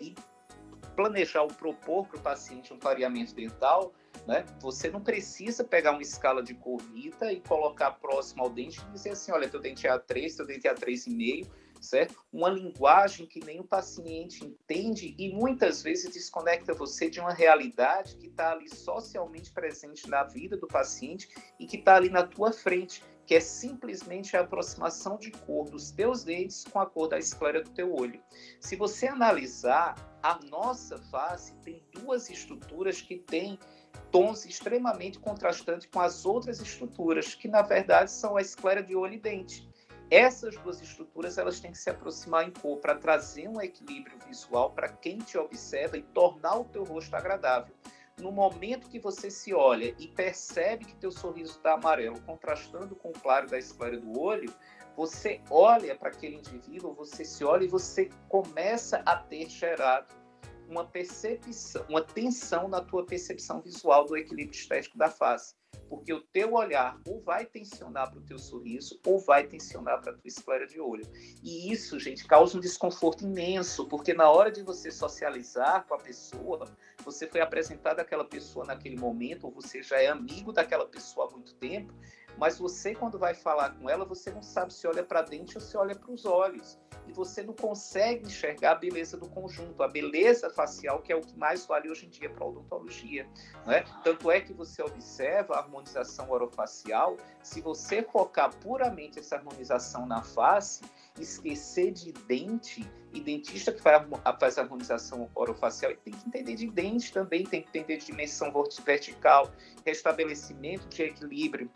planejar ou propor para o paciente um clareamento dental, né? Você não precisa pegar uma escala de corrida e colocar próximo ao dente e dizer assim, olha, teu dente é A3, teu dente é A3,5, certo? Uma linguagem que nem o paciente entende e muitas vezes desconecta você de uma realidade que está ali socialmente presente na vida do paciente e que está ali na tua frente, que é simplesmente a aproximação de cor dos teus dentes com a cor da esclera do teu olho. Se você analisar, a nossa face tem duas estruturas que têm tons extremamente contrastantes com as outras estruturas, que na verdade são a esclera de olho e dente. Essas duas estruturas elas têm que se aproximar em cor para trazer um equilíbrio visual para quem te observa e tornar o teu rosto agradável. No momento que você se olha e percebe que teu sorriso está amarelo, contrastando com o claro da esclera do olho, você olha para aquele indivíduo, você se olha e você começa a ter gerado uma percepção, uma tensão na tua percepção visual do equilíbrio estético da face porque o teu olhar ou vai tensionar para o teu sorriso ou vai tensionar para a tua esclera de olho. E isso, gente, causa um desconforto imenso, porque na hora de você socializar com a pessoa, você foi apresentado àquela pessoa naquele momento, ou você já é amigo daquela pessoa há muito tempo, mas você, quando vai falar com ela, você não sabe se olha para dentro ou se olha para os olhos e você não consegue enxergar a beleza do conjunto, a beleza facial, que é o que mais vale hoje em dia para a odontologia. Né? Tanto é que você observa a harmonização orofacial, se você focar puramente essa harmonização na face, esquecer de dente, e dentista que faz a harmonização orofacial tem que entender de dente também, tem que entender de dimensão vertical, restabelecimento de equilíbrio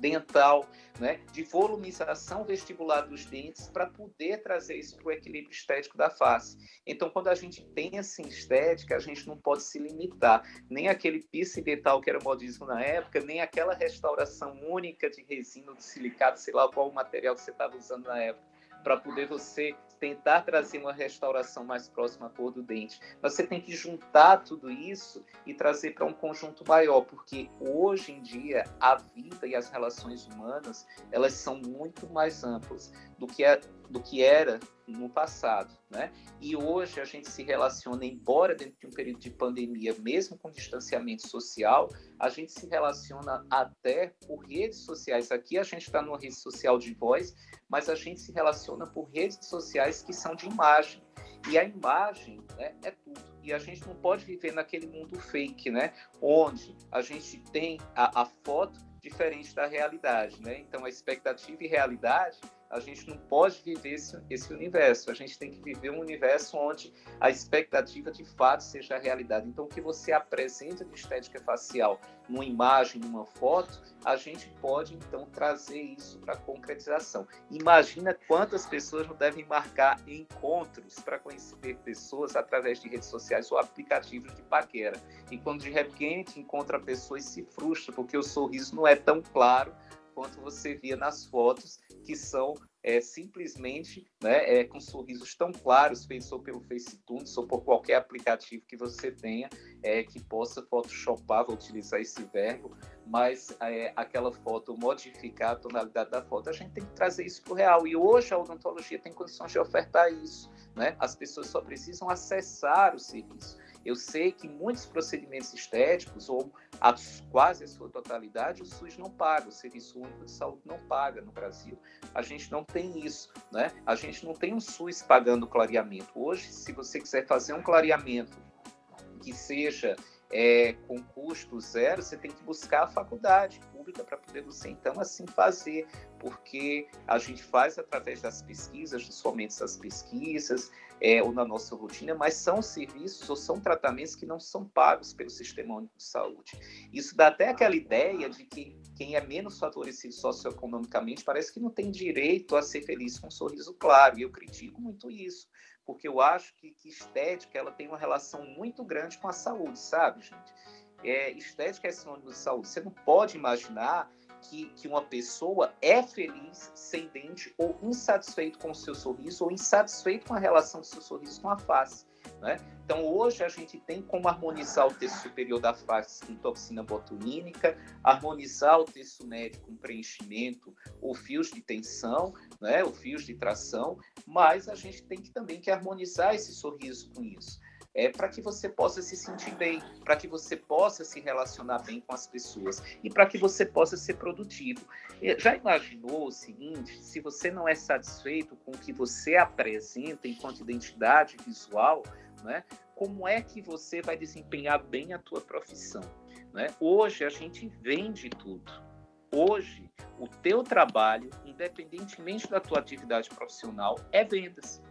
dental, né, de volumização vestibular dos dentes para poder trazer isso para o equilíbrio estético da face. Então, quando a gente pensa em estética, a gente não pode se limitar nem aquele piso dental que era modismo na época, nem aquela restauração única de resina, de silicato, sei lá qual o material que você estava usando na época para poder você tentar trazer uma restauração mais próxima à cor do dente. Mas você tem que juntar tudo isso e trazer para um conjunto maior, porque hoje em dia a vida e as relações humanas elas são muito mais amplas do que a, do que era no passado, né? E hoje a gente se relaciona, embora dentro de um período de pandemia, mesmo com distanciamento social, a gente se relaciona até por redes sociais. Aqui a gente está numa rede social de voz, mas a gente se relaciona por redes sociais que são de imagem. E a imagem né, é tudo. E a gente não pode viver naquele mundo fake, né? Onde a gente tem a, a foto diferente da realidade, né? Então a expectativa e realidade a gente não pode viver esse, esse universo. A gente tem que viver um universo onde a expectativa de fato seja a realidade. Então, o que você apresenta de estética facial numa imagem, numa foto, a gente pode então trazer isso para concretização. Imagina quantas pessoas não devem marcar encontros para conhecer pessoas através de redes sociais ou aplicativos de paquera. E quando de repente encontra pessoas se frustra porque o sorriso não é tão claro quanto você via nas fotos, que são é, simplesmente né, é, com sorrisos tão claros, feitos pelo FaceTune, ou por qualquer aplicativo que você tenha, é, que possa photoshopar, vou utilizar esse verbo, mas é, aquela foto, modificar a tonalidade da foto, a gente tem que trazer isso para o real. E hoje a odontologia tem condições de ofertar isso. Né? As pessoas só precisam acessar o serviço. Eu sei que muitos procedimentos estéticos, ou a, quase a sua totalidade, o SUS não paga, o Serviço Único de Saúde não paga no Brasil. A gente não tem isso, né? A gente não tem um SUS pagando clareamento. Hoje, se você quiser fazer um clareamento que seja é, com custo zero, você tem que buscar a faculdade pública para poder você então assim fazer, porque a gente faz através das pesquisas, somente das pesquisas, é, ou na nossa rotina, mas são serviços ou são tratamentos que não são pagos pelo Sistema Único de Saúde. Isso dá até aquela ideia de que quem é menos favorecido socioeconomicamente parece que não tem direito a ser feliz com um sorriso claro, e eu critico muito isso, porque eu acho que, que estética ela tem uma relação muito grande com a saúde, sabe, gente? É, estética é sinônimo de saúde. Você não pode imaginar que, que uma pessoa é feliz sem dente ou insatisfeito com o seu sorriso ou insatisfeito com a relação do seu sorriso com a face. Né? Então, hoje a gente tem como harmonizar o texto superior da face com toxina botulínica, harmonizar o texto médio com preenchimento ou fios de tensão, né? ou fios de tração, mas a gente tem que também que harmonizar esse sorriso com isso é, para que você possa se sentir bem, para que você possa se relacionar bem com as pessoas e para que você possa ser produtivo. Já imaginou o seguinte: se você não é satisfeito com o que você apresenta enquanto identidade visual, né, como é que você vai desempenhar bem a tua profissão? Né? Hoje a gente vende tudo. Hoje, o teu trabalho, independentemente da tua atividade profissional, é vendas.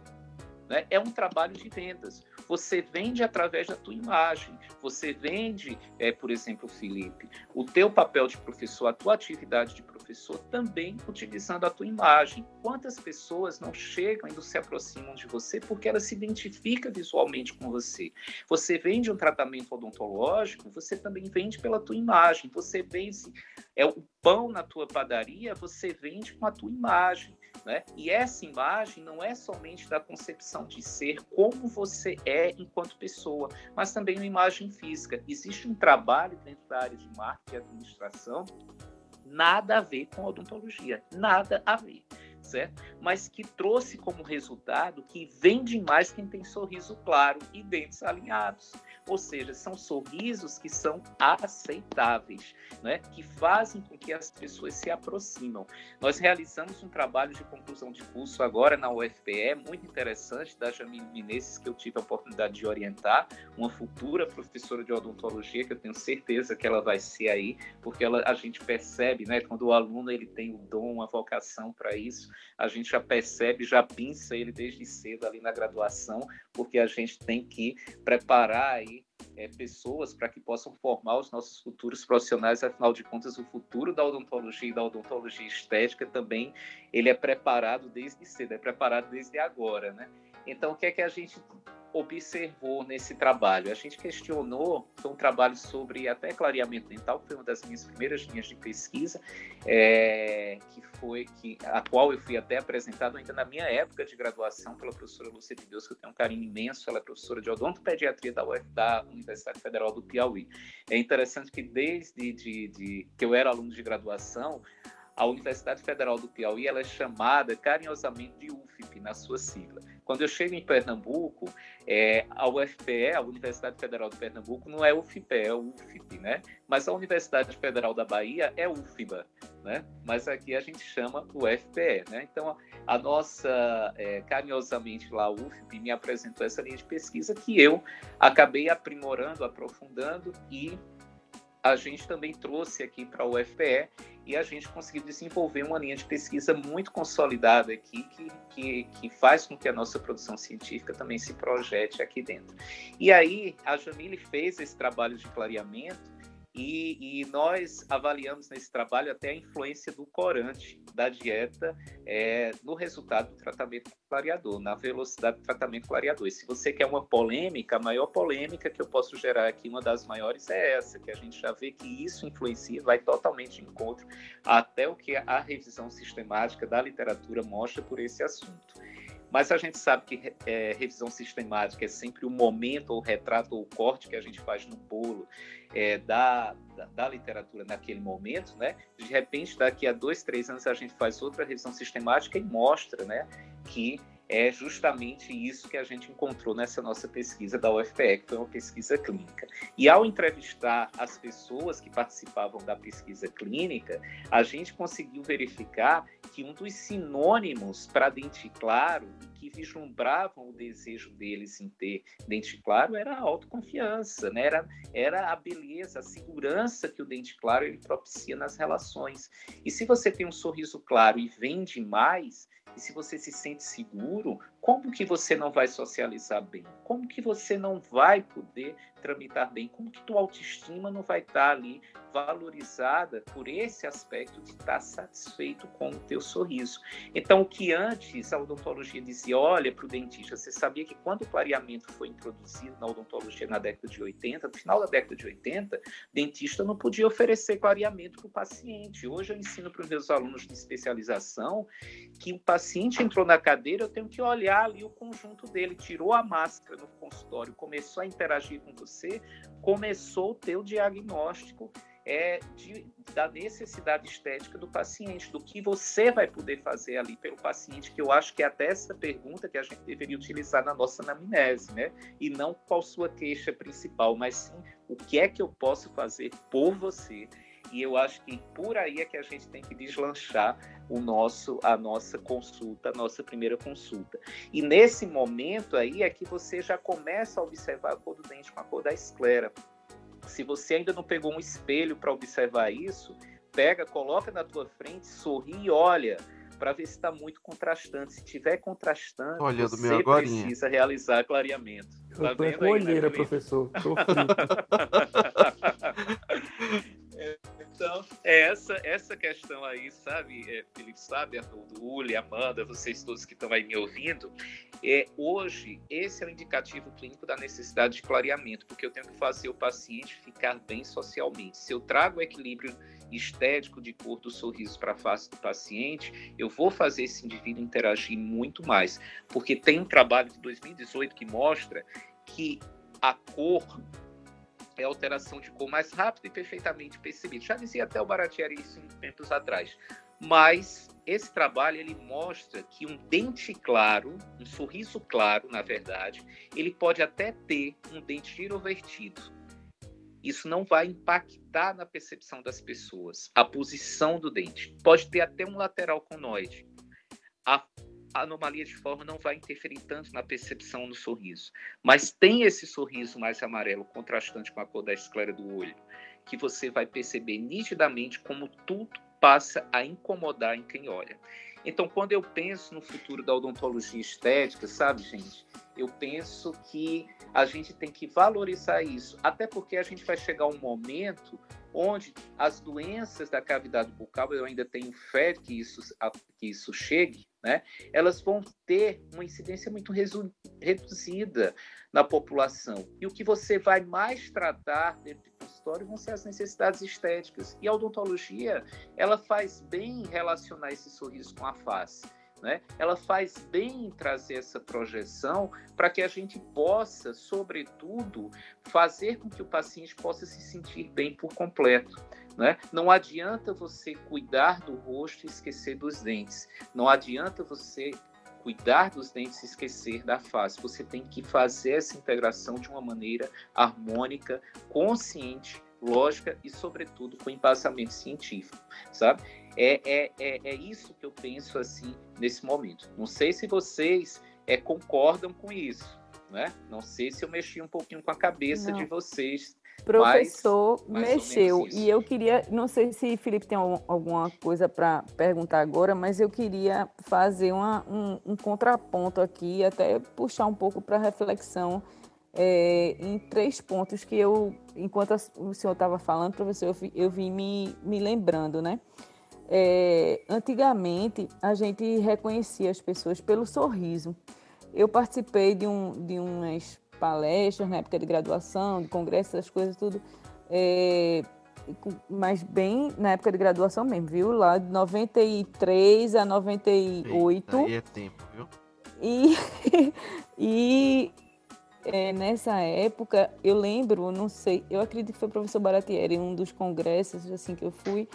Né? É um trabalho de vendas. Você vende através da tua imagem. Você vende, é, por exemplo, Felipe, o teu papel de professor, a tua atividade de professor também utilizando a tua imagem. Quantas pessoas não chegam e não se aproximam de você porque ela se identifica visualmente com você? Você vende um tratamento odontológico, você também vende pela tua imagem. Você vende é o pão na tua padaria, você vende com a tua imagem. Né? E essa imagem não é somente da concepção de ser como você é enquanto pessoa, mas também uma imagem física. Existe um trabalho dentro da área de marketing e administração nada a ver com odontologia, nada a ver, certo? Mas que trouxe como resultado que vende mais quem tem sorriso claro e dentes alinhados. Ou seja, são sorrisos que são aceitáveis, né? que fazem com que as pessoas se aproximam. Nós realizamos um trabalho de conclusão de curso agora na UFPE, muito interessante, da Jamile Menezes, que eu tive a oportunidade de orientar, uma futura professora de odontologia, que eu tenho certeza que ela vai ser aí, porque ela, a gente percebe, né, quando o aluno ele tem o dom, a vocação para isso, a gente já percebe, já pinça ele desde cedo ali na graduação, porque a gente tem que preparar aí é, pessoas para que possam formar os nossos futuros profissionais. Afinal de contas, o futuro da odontologia e da odontologia estética também ele é preparado desde cedo, é preparado desde agora, né? Então, o que é que a gente observou nesse trabalho? A gente questionou, foi um trabalho sobre até clareamento dental, foi uma das minhas primeiras linhas de pesquisa, é, que foi que a qual eu fui até apresentado ainda na minha época de graduação pela professora Lúcia de Deus, que eu tenho um carinho imenso, ela é professora de odontopediatria da, UF, da Universidade Federal do Piauí. É interessante que desde de, de, que eu era aluno de graduação, a Universidade Federal do Piauí ela é chamada carinhosamente de UFP na sua sigla. Quando eu chego em Pernambuco, é, a UFPE, a Universidade Federal de Pernambuco, não é UFPE, é UFP, né? Mas a Universidade Federal da Bahia é UFBA, né? Mas aqui a gente chama UFPE, né? Então, a nossa, é, carinhosamente lá, a UFP me apresentou essa linha de pesquisa que eu acabei aprimorando, aprofundando e a gente também trouxe aqui para a UFPE e a gente conseguiu desenvolver uma linha de pesquisa muito consolidada aqui, que, que, que faz com que a nossa produção científica também se projete aqui dentro. E aí, a Jamile fez esse trabalho de clareamento e, e, nós avaliamos nesse trabalho até a influência do corante da dieta é, no resultado do tratamento clareador, na velocidade do tratamento clareador. E se você quer uma polêmica, a maior polêmica que eu posso gerar aqui, uma das maiores, é essa, que a gente já vê que isso influencia, vai totalmente em encontro até o que a revisão sistemática da literatura mostra por esse assunto. Mas a gente sabe que é, revisão sistemática é sempre o momento, o retrato, ou o corte que a gente faz no bolo é, da, da, da, literatura naquele momento, né? De repente, daqui a dois, três anos, a gente faz outra revisão sistemática e mostra, né? Que é justamente isso que a gente encontrou nessa nossa pesquisa da UFPE, que foi uma pesquisa clínica. E ao entrevistar as pessoas que participavam da pesquisa clínica, a gente conseguiu verificar que um dos sinônimos para dente claro que vislumbravam o desejo deles em ter dente claro era a autoconfiança, né? era, era a beleza, a segurança que o dente claro ele propicia nas relações. E se você tem um sorriso claro e vende mais, se você se sente seguro, como que você não vai socializar bem? Como que você não vai poder tramitar bem? Como que tua autoestima não vai estar ali valorizada por esse aspecto de estar satisfeito com o teu sorriso? Então, o que antes a odontologia dizia, olha para o dentista, você sabia que quando o clareamento foi introduzido na odontologia na década de 80, no final da década de 80, dentista não podia oferecer clareamento para o paciente. Hoje eu ensino para os meus alunos de especialização que o paciente entrou na cadeira, eu tenho que olhar ali o conjunto dele, tirou a máscara no consultório, começou a interagir com você, começou o teu diagnóstico é, de, da necessidade estética do paciente, do que você vai poder fazer ali pelo paciente, que eu acho que é até essa pergunta que a gente deveria utilizar na nossa anamnese, né? E não qual sua queixa principal, mas sim o que é que eu posso fazer por você e eu acho que por aí é que a gente tem que deslanchar o nosso a nossa consulta, a nossa primeira consulta. E nesse momento aí é que você já começa a observar a cor do dente com a cor da esclera. Se você ainda não pegou um espelho para observar isso, pega, coloca na tua frente, sorri e olha para ver se está muito contrastante. Se tiver contrastante, Olha, você precisa realizar clareamento. Tá Eu tô com olheira, professor. Então, é essa, essa questão aí, sabe, é, Felipe, sabe, Arnoldo, Uli, Amanda, vocês todos que estão aí me ouvindo, é, hoje, esse é o indicativo clínico da necessidade de clareamento, porque eu tenho que fazer o paciente ficar bem socialmente. Se eu trago o equilíbrio estético de cor do sorriso para a face do paciente, eu vou fazer esse indivíduo interagir muito mais, porque tem um trabalho de 2018 que mostra que a cor é a alteração de cor mais rápida e perfeitamente percebida. Já dizia até o Baratieri isso em tempos atrás. Mas esse trabalho ele mostra que um dente claro, um sorriso claro, na verdade, ele pode até ter um dente girovertido. Isso não vai impactar na percepção das pessoas, a posição do dente. Pode ter até um lateral conoide. A a anomalia de forma não vai interferir tanto na percepção do sorriso. Mas tem esse sorriso mais amarelo, contrastante com a cor da esclera do olho, que você vai perceber nitidamente como tudo passa a incomodar em quem olha. Então, quando eu penso no futuro da odontologia estética, sabe, gente, eu penso que a gente tem que valorizar isso, até porque a gente vai chegar um momento onde as doenças da cavidade bucal, eu ainda tenho fé que isso, que isso chegue, né? Elas vão ter uma incidência muito reduzida na população. E o que você vai mais tratar dentro do consultório vão ser as necessidades estéticas. E a odontologia, ela faz bem relacionar esse sorriso com a face. Né? Ela faz bem trazer essa projeção para que a gente possa, sobretudo, fazer com que o paciente possa se sentir bem por completo. Né? Não adianta você cuidar do rosto e esquecer dos dentes. Não adianta você cuidar dos dentes e esquecer da face. Você tem que fazer essa integração de uma maneira harmônica, consciente, lógica e, sobretudo, com embasamento científico, sabe? É, é, é, é isso que eu penso assim nesse momento. Não sei se vocês é, concordam com isso, né? Não sei se eu mexi um pouquinho com a cabeça Não. de vocês professor mexeu. E eu queria, não sei se Felipe tem alguma coisa para perguntar agora, mas eu queria fazer uma, um, um, contraponto aqui, até puxar um pouco para reflexão é, em três pontos que eu, enquanto o senhor estava falando, professor, eu, eu vim me, me lembrando, né? É, antigamente, a gente reconhecia as pessoas pelo sorriso. Eu participei de, um, de umas palestras na época de graduação, de congressos, essas coisas, tudo. É, mas bem na época de graduação mesmo, viu? Lá de 93 a 98. Eita, aí é tempo, viu? E, e é, nessa época, eu lembro, não sei, eu acredito que foi o professor Baratieri, um dos congressos assim que eu fui,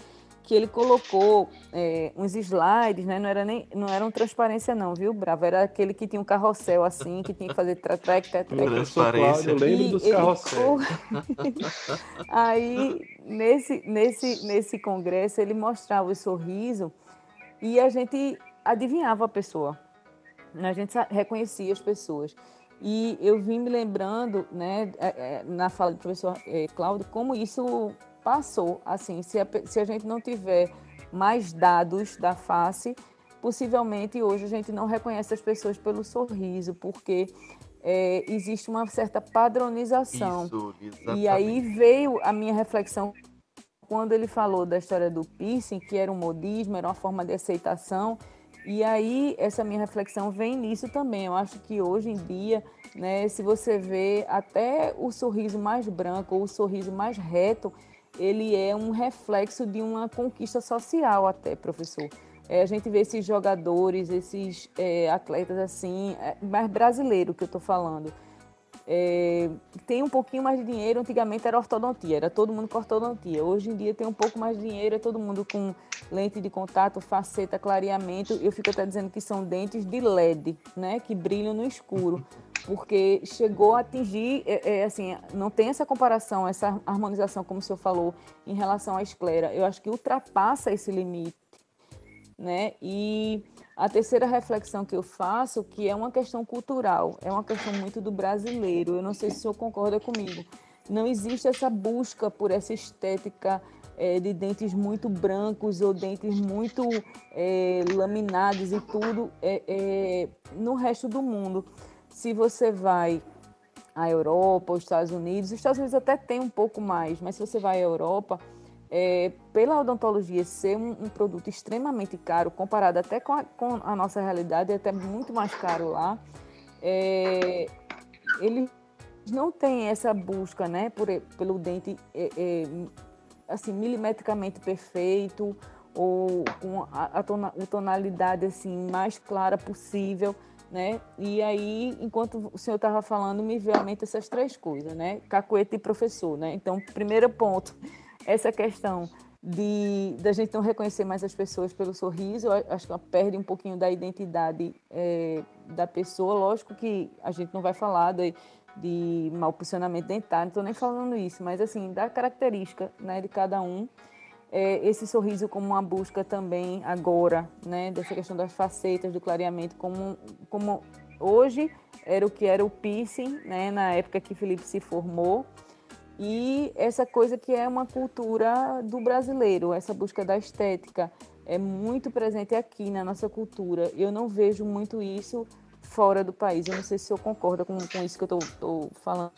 que ele colocou é, uns slides, né? Não era nem, não eram transparência não, viu, Bravo? Era aquele que tinha um carrossel assim, que tinha que fazer trek, trek, trek. Transparência. Eu lembro dos carrossel. Aí, nesse, nesse, nesse congresso, ele mostrava o sorriso e a gente adivinhava a pessoa. Né? A gente reconhecia as pessoas. E eu vim me lembrando, né, é, é, na fala do professor é, Cláudio, como isso passou. Assim, se a, se a gente não tiver mais dados da face, possivelmente hoje a gente não reconhece as pessoas pelo sorriso, porque é, existe uma certa padronização. Isso, e aí veio a minha reflexão quando ele falou da história do piercing, que era um modismo, era uma forma de aceitação. E aí essa minha reflexão vem nisso também. Eu acho que hoje em dia, né, se você vê até o sorriso mais branco ou o sorriso mais reto, ele é um reflexo de uma conquista social até, professor. É, a gente vê esses jogadores, esses é, atletas assim, é, mais brasileiro que eu estou falando, é, tem um pouquinho mais de dinheiro, antigamente era ortodontia, era todo mundo com ortodontia. Hoje em dia tem um pouco mais de dinheiro, é todo mundo com lente de contato, faceta, clareamento. Eu fico até dizendo que são dentes de LED, né, que brilham no escuro porque chegou a atingir, é, é, assim, não tem essa comparação, essa harmonização, como o senhor falou, em relação à esclera. Eu acho que ultrapassa esse limite, né? E a terceira reflexão que eu faço, que é uma questão cultural, é uma questão muito do brasileiro. Eu não sei se o senhor concorda comigo. Não existe essa busca por essa estética é, de dentes muito brancos ou dentes muito é, laminados e tudo é, é no resto do mundo se você vai à Europa, aos Estados Unidos, os Estados Unidos até tem um pouco mais, mas se você vai à Europa, é, pela odontologia ser um, um, produto extremamente caro, comparado até com a, com a, nossa realidade, é até muito mais caro lá, é, eles não têm essa busca né, por, pelo dente é, é assim, milimetricamente perfeito ou com a, a tonalidade assim, mais clara possível né? E aí, enquanto o senhor estava falando, me veio à mente essas três coisas, né? Cacuete e professor, né? Então, primeiro ponto, essa questão de da gente não reconhecer mais as pessoas pelo sorriso, acho que ela perde um pouquinho da identidade é, da pessoa. Lógico que a gente não vai falar de, de mau posicionamento dentário, não estou nem falando isso, mas assim, da característica né, de cada um é, esse sorriso como uma busca também agora, né, dessa questão das facetas, do clareamento, como, como hoje era o que era o piercing, né, na época que Felipe se formou, e essa coisa que é uma cultura do brasileiro, essa busca da estética, é muito presente aqui na nossa cultura. Eu não vejo muito isso fora do país. Eu não sei se o senhor concorda com, com isso que eu estou falando.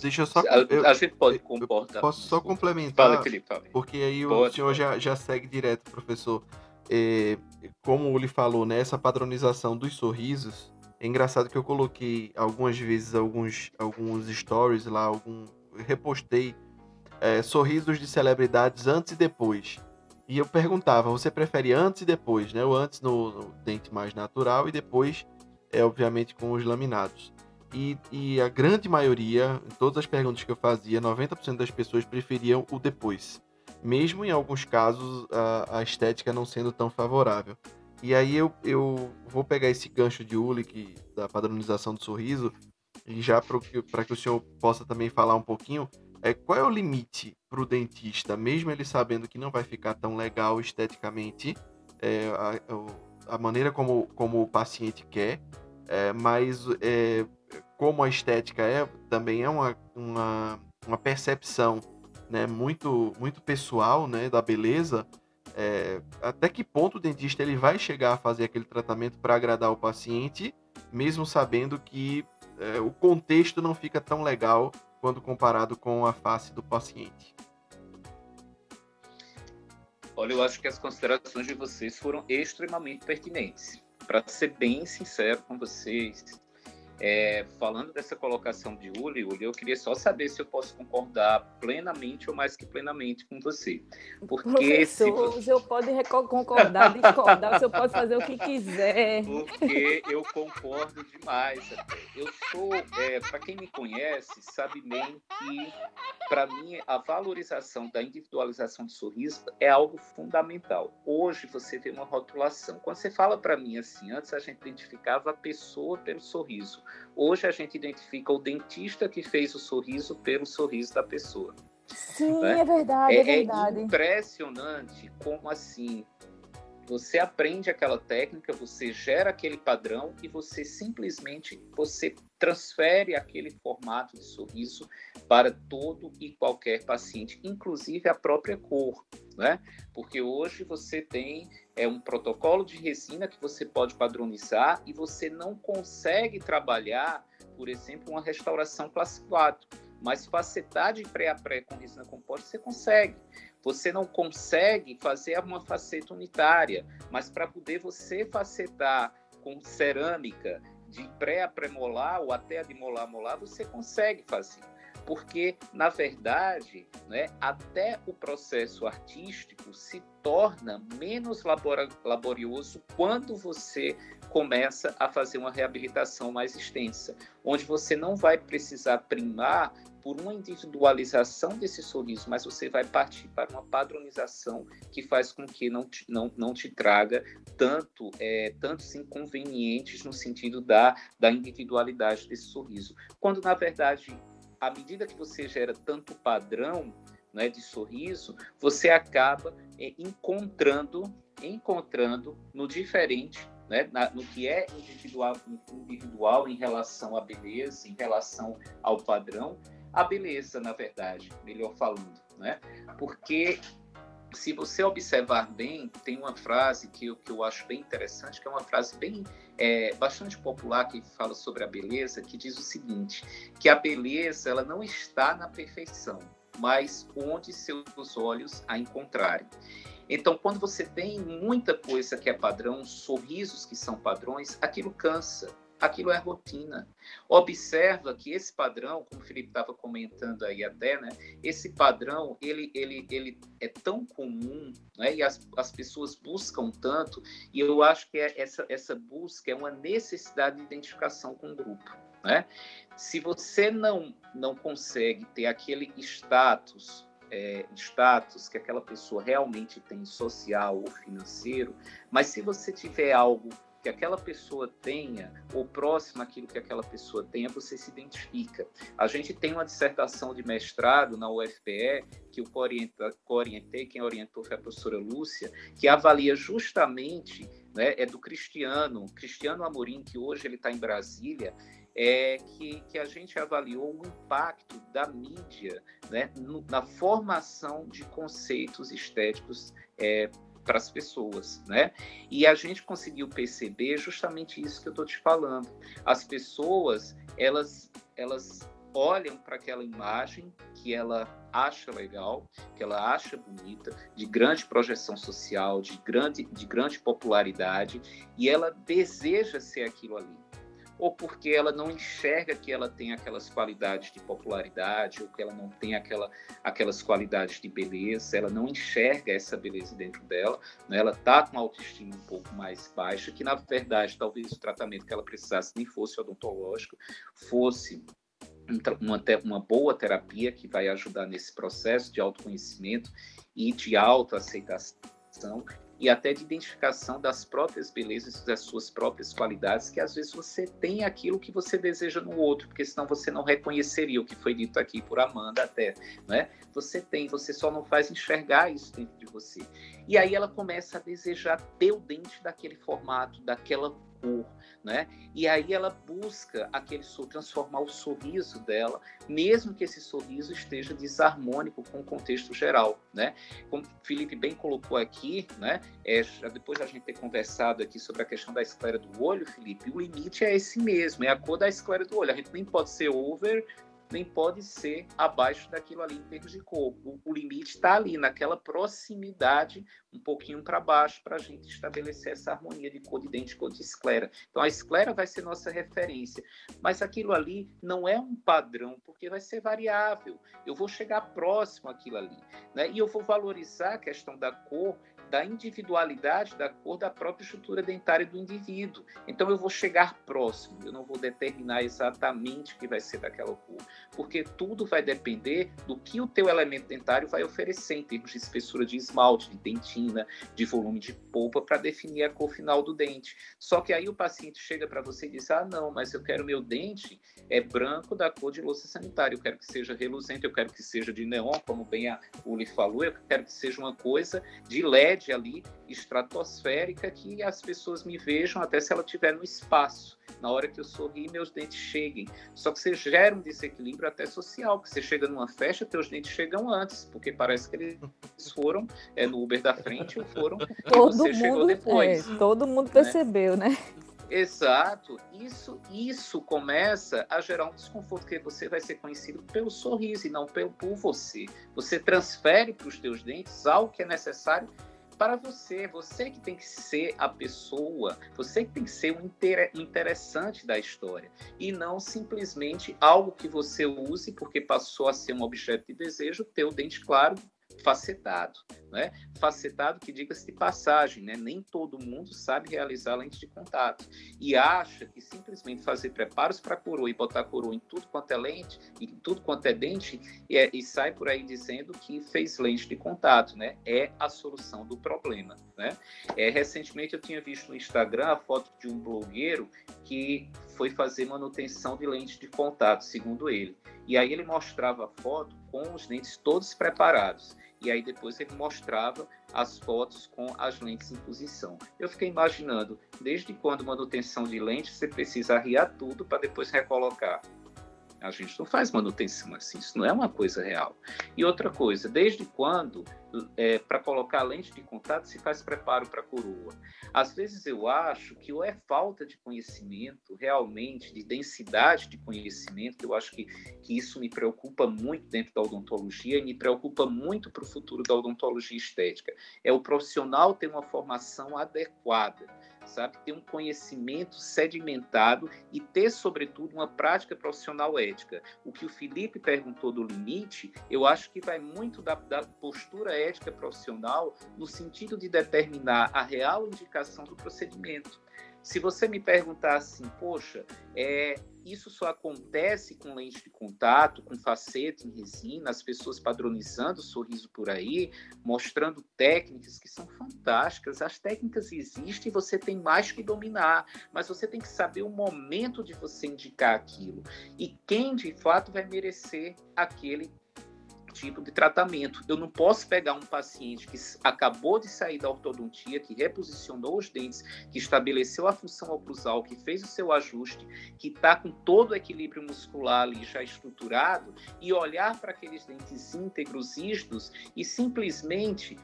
Deixa eu só. Eu, a, gente pode concordar. Posso só complementar? Fala, Felipe, fala. Porque aí pode, o senhor já, já segue direto, professor. É, como ele falou, né, essa padronização dos sorrisos. É engraçado que eu coloquei algumas vezes alguns, alguns stories lá, algum, repostei é, sorrisos de celebridades antes e depois. E eu perguntava, você prefere antes e depois, né? O antes no, no dente mais natural e depois é obviamente com os laminados. E, e a grande maioria, todas as perguntas que eu fazia, 90% das pessoas preferiam o depois. mesmo em alguns casos a, a estética não sendo tão favorável. E aí eu, eu vou pegar esse gancho de Uli da padronização do sorriso e já para que o senhor possa também falar um pouquinho, é, qual é o limite para o dentista, mesmo ele sabendo que não vai ficar tão legal esteticamente, é, a, a, maneira como, como o paciente quer, é, mas é, como a estética é também é uma, uma, uma percepção né, muito, muito pessoal né, da beleza, é, até que ponto o dentista ele vai chegar a fazer aquele tratamento para agradar o paciente, mesmo sabendo que é, o contexto não fica tão legal quando comparado com a face do paciente. Olha, eu acho que as considerações de vocês foram extremamente pertinentes. Para ser bem sincero com vocês, é, falando dessa colocação de Uli, Uli, eu queria só saber se eu posso concordar plenamente ou mais que plenamente com você. Porque Professor, se... o senhor pode concordar, discordar, o senhor pode fazer o que quiser. Porque eu concordo demais. Eu sou, é, para quem me conhece, sabe bem que, para mim, a valorização da individualização de sorriso é algo fundamental. Hoje você vê uma rotulação. Quando você fala para mim assim, antes a gente identificava a pessoa pelo sorriso. Hoje a gente identifica o dentista que fez o sorriso pelo sorriso da pessoa. Sim, né? é verdade, é, é verdade. É impressionante como assim você aprende aquela técnica, você gera aquele padrão e você simplesmente você transfere aquele formato de sorriso para todo e qualquer paciente, inclusive a própria cor, né? Porque hoje você tem é um protocolo de resina que você pode padronizar e você não consegue trabalhar, por exemplo, uma restauração classe 4, mas facetar de pré a pré com resina composta você consegue. Você não consegue fazer uma faceta unitária, mas para poder você facetar com cerâmica de pré a pré-molar ou até a de molar a molar, você consegue fazer. Porque, na verdade, né, até o processo artístico se torna menos laborioso quando você começa a fazer uma reabilitação mais extensa, onde você não vai precisar primar por uma individualização desse sorriso, mas você vai partir para uma padronização que faz com que não te, não, não te traga tanto é, tantos inconvenientes no sentido da, da individualidade desse sorriso. Quando, na verdade, à medida que você gera tanto padrão né, de sorriso, você acaba é, encontrando, encontrando no diferente né, na, no que é individual, individual em relação à beleza, em relação ao padrão, a beleza, na verdade, melhor falando, né? Porque se você observar bem, tem uma frase que eu, que eu acho bem interessante, que é uma frase bem é, bastante popular que fala sobre a beleza, que diz o seguinte: que a beleza ela não está na perfeição, mas onde seus olhos a encontrarem. Então, quando você tem muita coisa que é padrão, sorrisos que são padrões, aquilo cansa aquilo é rotina. Observa que esse padrão, como o Felipe estava comentando aí até, né, esse padrão ele, ele, ele é tão comum né, e as, as pessoas buscam tanto, e eu acho que é essa, essa busca é uma necessidade de identificação com o grupo. Né? Se você não, não consegue ter aquele status é, status que aquela pessoa realmente tem social ou financeiro, mas se você tiver algo que aquela pessoa tenha, ou próximo àquilo que aquela pessoa tenha, você se identifica. A gente tem uma dissertação de mestrado na UFPE, que eu orientei, quem orientou foi a professora Lúcia, que avalia justamente, né, é do Cristiano, Cristiano Amorim, que hoje ele está em Brasília, é que, que a gente avaliou o impacto da mídia né, no, na formação de conceitos estéticos é, para as pessoas, né? E a gente conseguiu perceber justamente isso que eu estou te falando. As pessoas, elas, elas olham para aquela imagem que ela acha legal, que ela acha bonita, de grande projeção social, de grande, de grande popularidade, e ela deseja ser aquilo ali ou porque ela não enxerga que ela tem aquelas qualidades de popularidade, ou que ela não tem aquela, aquelas qualidades de beleza, ela não enxerga essa beleza dentro dela, né? ela está com uma autoestima um pouco mais baixa, que na verdade talvez o tratamento que ela precisasse nem fosse odontológico, fosse uma, uma boa terapia que vai ajudar nesse processo de autoconhecimento e de autoaceitação e até de identificação das próprias belezas, das suas próprias qualidades, que às vezes você tem aquilo que você deseja no outro, porque senão você não reconheceria o que foi dito aqui por Amanda até, né? Você tem, você só não faz enxergar isso dentro de você. E aí ela começa a desejar ter o dente daquele formato, daquela cor, né? E aí ela busca aquele transformar o sorriso dela, mesmo que esse sorriso esteja desarmônico com o contexto geral, né? Como o Felipe bem colocou aqui, né? É, depois da gente ter conversado aqui sobre a questão da esclera do olho, Felipe, o limite é esse mesmo, é a cor da esclera do olho. A gente nem pode ser over nem pode ser abaixo daquilo ali em termos de cor. O, o limite está ali, naquela proximidade, um pouquinho para baixo, para a gente estabelecer essa harmonia de cor de dente cor de esclera. Então, a esclera vai ser nossa referência, mas aquilo ali não é um padrão, porque vai ser variável. Eu vou chegar próximo àquilo ali, né? E eu vou valorizar a questão da cor da individualidade da cor da própria estrutura dentária do indivíduo. Então eu vou chegar próximo, eu não vou determinar exatamente o que vai ser daquela cor, porque tudo vai depender do que o teu elemento dentário vai oferecer em termos de espessura de esmalte, de dentina, de volume de polpa para definir a cor final do dente. Só que aí o paciente chega para você e diz: "Ah, não, mas eu quero meu dente é branco da cor de louça sanitária, eu quero que seja reluzente, eu quero que seja de neon, como bem a Uli falou, eu quero que seja uma coisa de LED média ali estratosférica que as pessoas me vejam até se ela estiver no espaço. Na hora que eu sorrir, meus dentes cheguem. Só que você gera um desequilíbrio até social, porque você chega numa festa, teus dentes chegam antes, porque parece que eles foram é, no Uber da frente ou foram todo você mundo, chegou depois. É, todo mundo né? percebeu, né? né? Exato. Isso, isso começa a gerar um desconforto, porque você vai ser conhecido pelo sorriso e não pelo, por você. Você transfere para os teus dentes algo que é necessário para você, você que tem que ser a pessoa, você que tem que ser o inter interessante da história e não simplesmente algo que você use porque passou a ser um objeto de desejo, ter o dente claro facetado, né? Facetado que diga-se de passagem, né? Nem todo mundo sabe realizar lente de contato e acha que simplesmente fazer preparos para coroa e botar coroa em tudo quanto é lente e tudo quanto é dente e, é, e, sai por aí dizendo que fez lente de contato, né? É a solução do problema, né? É, recentemente eu tinha visto no Instagram a foto de um blogueiro que foi fazer manutenção de lente de contato, segundo ele. E aí ele mostrava a foto com os dentes todos preparados e aí depois ele mostrava as fotos com as lentes em posição. Eu fiquei imaginando, desde quando manutenção de lente você precisa arriar tudo para depois recolocar? A gente não faz manutenção assim, isso não é uma coisa real. E outra coisa, desde quando é, para colocar lente de contato se faz preparo para coroa? Às vezes eu acho que ou é falta de conhecimento, realmente, de densidade de conhecimento, eu acho que, que isso me preocupa muito dentro da odontologia e me preocupa muito para o futuro da odontologia estética. É o profissional ter uma formação adequada sabe? Ter um conhecimento sedimentado e ter, sobretudo, uma prática profissional ética. O que o Felipe perguntou do limite, eu acho que vai muito da, da postura ética profissional no sentido de determinar a real indicação do procedimento. Se você me perguntar assim, poxa, é, isso só acontece com lente de contato, com facete em resina, as pessoas padronizando o sorriso por aí, mostrando técnicas que são fantásticas. As técnicas existem e você tem mais que dominar, mas você tem que saber o momento de você indicar aquilo e quem de fato vai merecer aquele tipo de tratamento. Eu não posso pegar um paciente que acabou de sair da ortodontia, que reposicionou os dentes, que estabeleceu a função oclusal, que fez o seu ajuste, que está com todo o equilíbrio muscular ali já estruturado, e olhar para aqueles dentes íntegros, rígidos, e simplesmente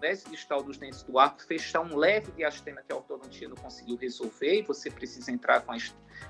de distal dos dentes do arco, fechar um leve diastema que a ortodontia não conseguiu resolver e você precisa entrar com a,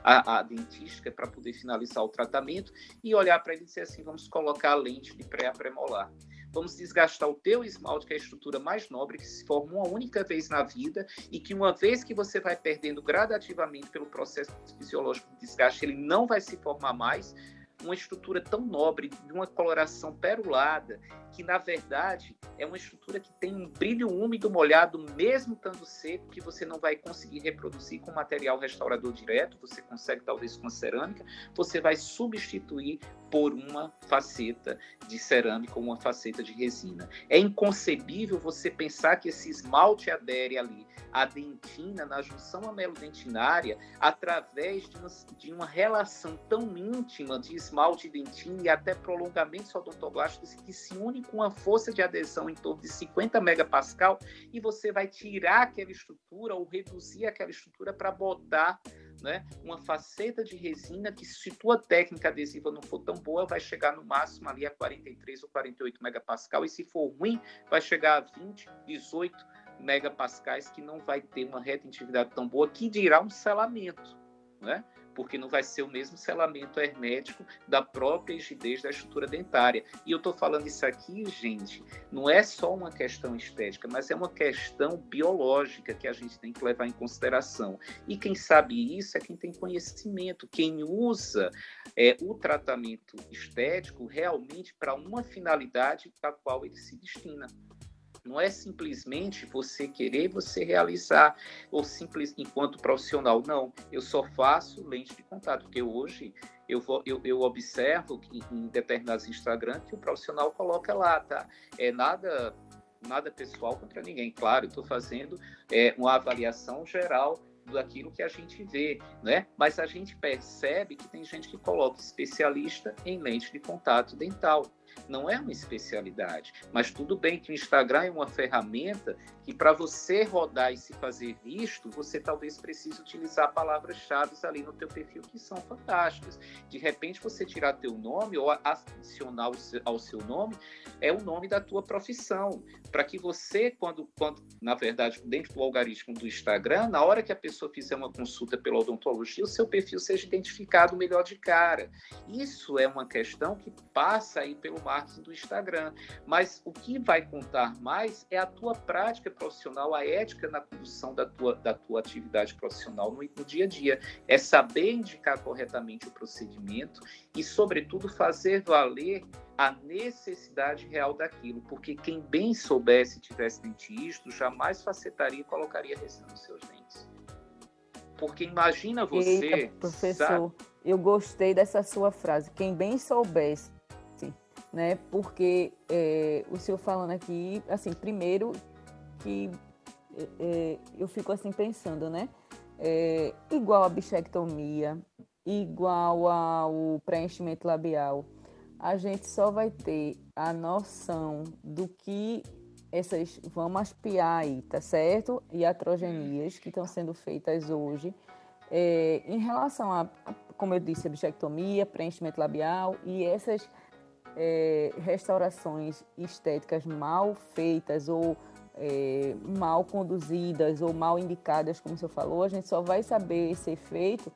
a, a dentística para poder finalizar o tratamento e olhar para ele e dizer assim, vamos colocar a lente de pré-premolar. Vamos desgastar o teu esmalte, que é a estrutura mais nobre, que se forma uma única vez na vida e que uma vez que você vai perdendo gradativamente pelo processo fisiológico de desgaste, ele não vai se formar mais, uma estrutura tão nobre, de uma coloração perulada, que na verdade é uma estrutura que tem um brilho úmido molhado, mesmo estando seco, que você não vai conseguir reproduzir com material restaurador direto, você consegue talvez com cerâmica, você vai substituir por uma faceta de cerâmica ou uma faceta de resina. É inconcebível você pensar que esse esmalte adere ali à dentina, na junção amelodentinária, através de uma, de uma relação tão íntima de esmalte e dentina e até prolongamentos odontoblásticos que se une com uma força de adesão em torno de 50 megapascal e você vai tirar aquela estrutura ou reduzir aquela estrutura para botar né, uma faceta de resina que, se tua técnica adesiva não for tão boa, vai chegar no máximo ali a 43 ou 48 megapascal, e se for ruim, vai chegar a 20, 18 megapascais, que não vai ter uma retentividade tão boa, que dirá um selamento, né? Porque não vai ser o mesmo selamento hermético da própria rigidez da estrutura dentária. E eu estou falando isso aqui, gente, não é só uma questão estética, mas é uma questão biológica que a gente tem que levar em consideração. E quem sabe isso é quem tem conhecimento, quem usa é, o tratamento estético realmente para uma finalidade para a qual ele se destina. Não é simplesmente você querer você realizar, ou simples enquanto profissional. Não, eu só faço lente de contato, porque hoje eu, vou, eu, eu observo que em determinados Instagram que o profissional coloca lá, tá? É nada nada pessoal contra ninguém. Claro, estou fazendo é, uma avaliação geral daquilo que a gente vê, né? Mas a gente percebe que tem gente que coloca especialista em lente de contato dental não é uma especialidade. Mas tudo bem que o Instagram é uma ferramenta que, para você rodar e se fazer visto, você talvez precise utilizar palavras-chave ali no teu perfil que são fantásticas. De repente, você tirar teu nome ou adicionar ao seu nome é o nome da tua profissão, para que você, quando, quando, na verdade, dentro do algoritmo do Instagram, na hora que a pessoa fizer uma consulta pela odontologia, o seu perfil seja identificado melhor de cara. Isso é uma questão que passa aí pelo marketing do Instagram. Mas o que vai contar mais é a tua prática profissional, a ética na condução da tua, da tua atividade profissional no, no dia a dia. É saber indicar corretamente o procedimento e, sobretudo, fazer valer a necessidade real daquilo, porque quem bem soubesse tivesse dentista, jamais facetaria e colocaria resina nos seus dentes. Porque imagina você. Eita, professor, sabe? eu gostei dessa sua frase. Quem bem soubesse né? Porque é, o senhor falando aqui, assim, primeiro que é, é, eu fico assim pensando, né? É, igual a bichectomia, igual ao preenchimento labial, a gente só vai ter a noção do que essas, vamos aspiar aí, tá certo? Iatrogenias que estão sendo feitas hoje, é, em relação a, como eu disse, bichectomia, preenchimento labial e essas é, restaurações estéticas mal feitas ou é, mal conduzidas ou mal indicadas, como o senhor falou, a gente só vai saber esse efeito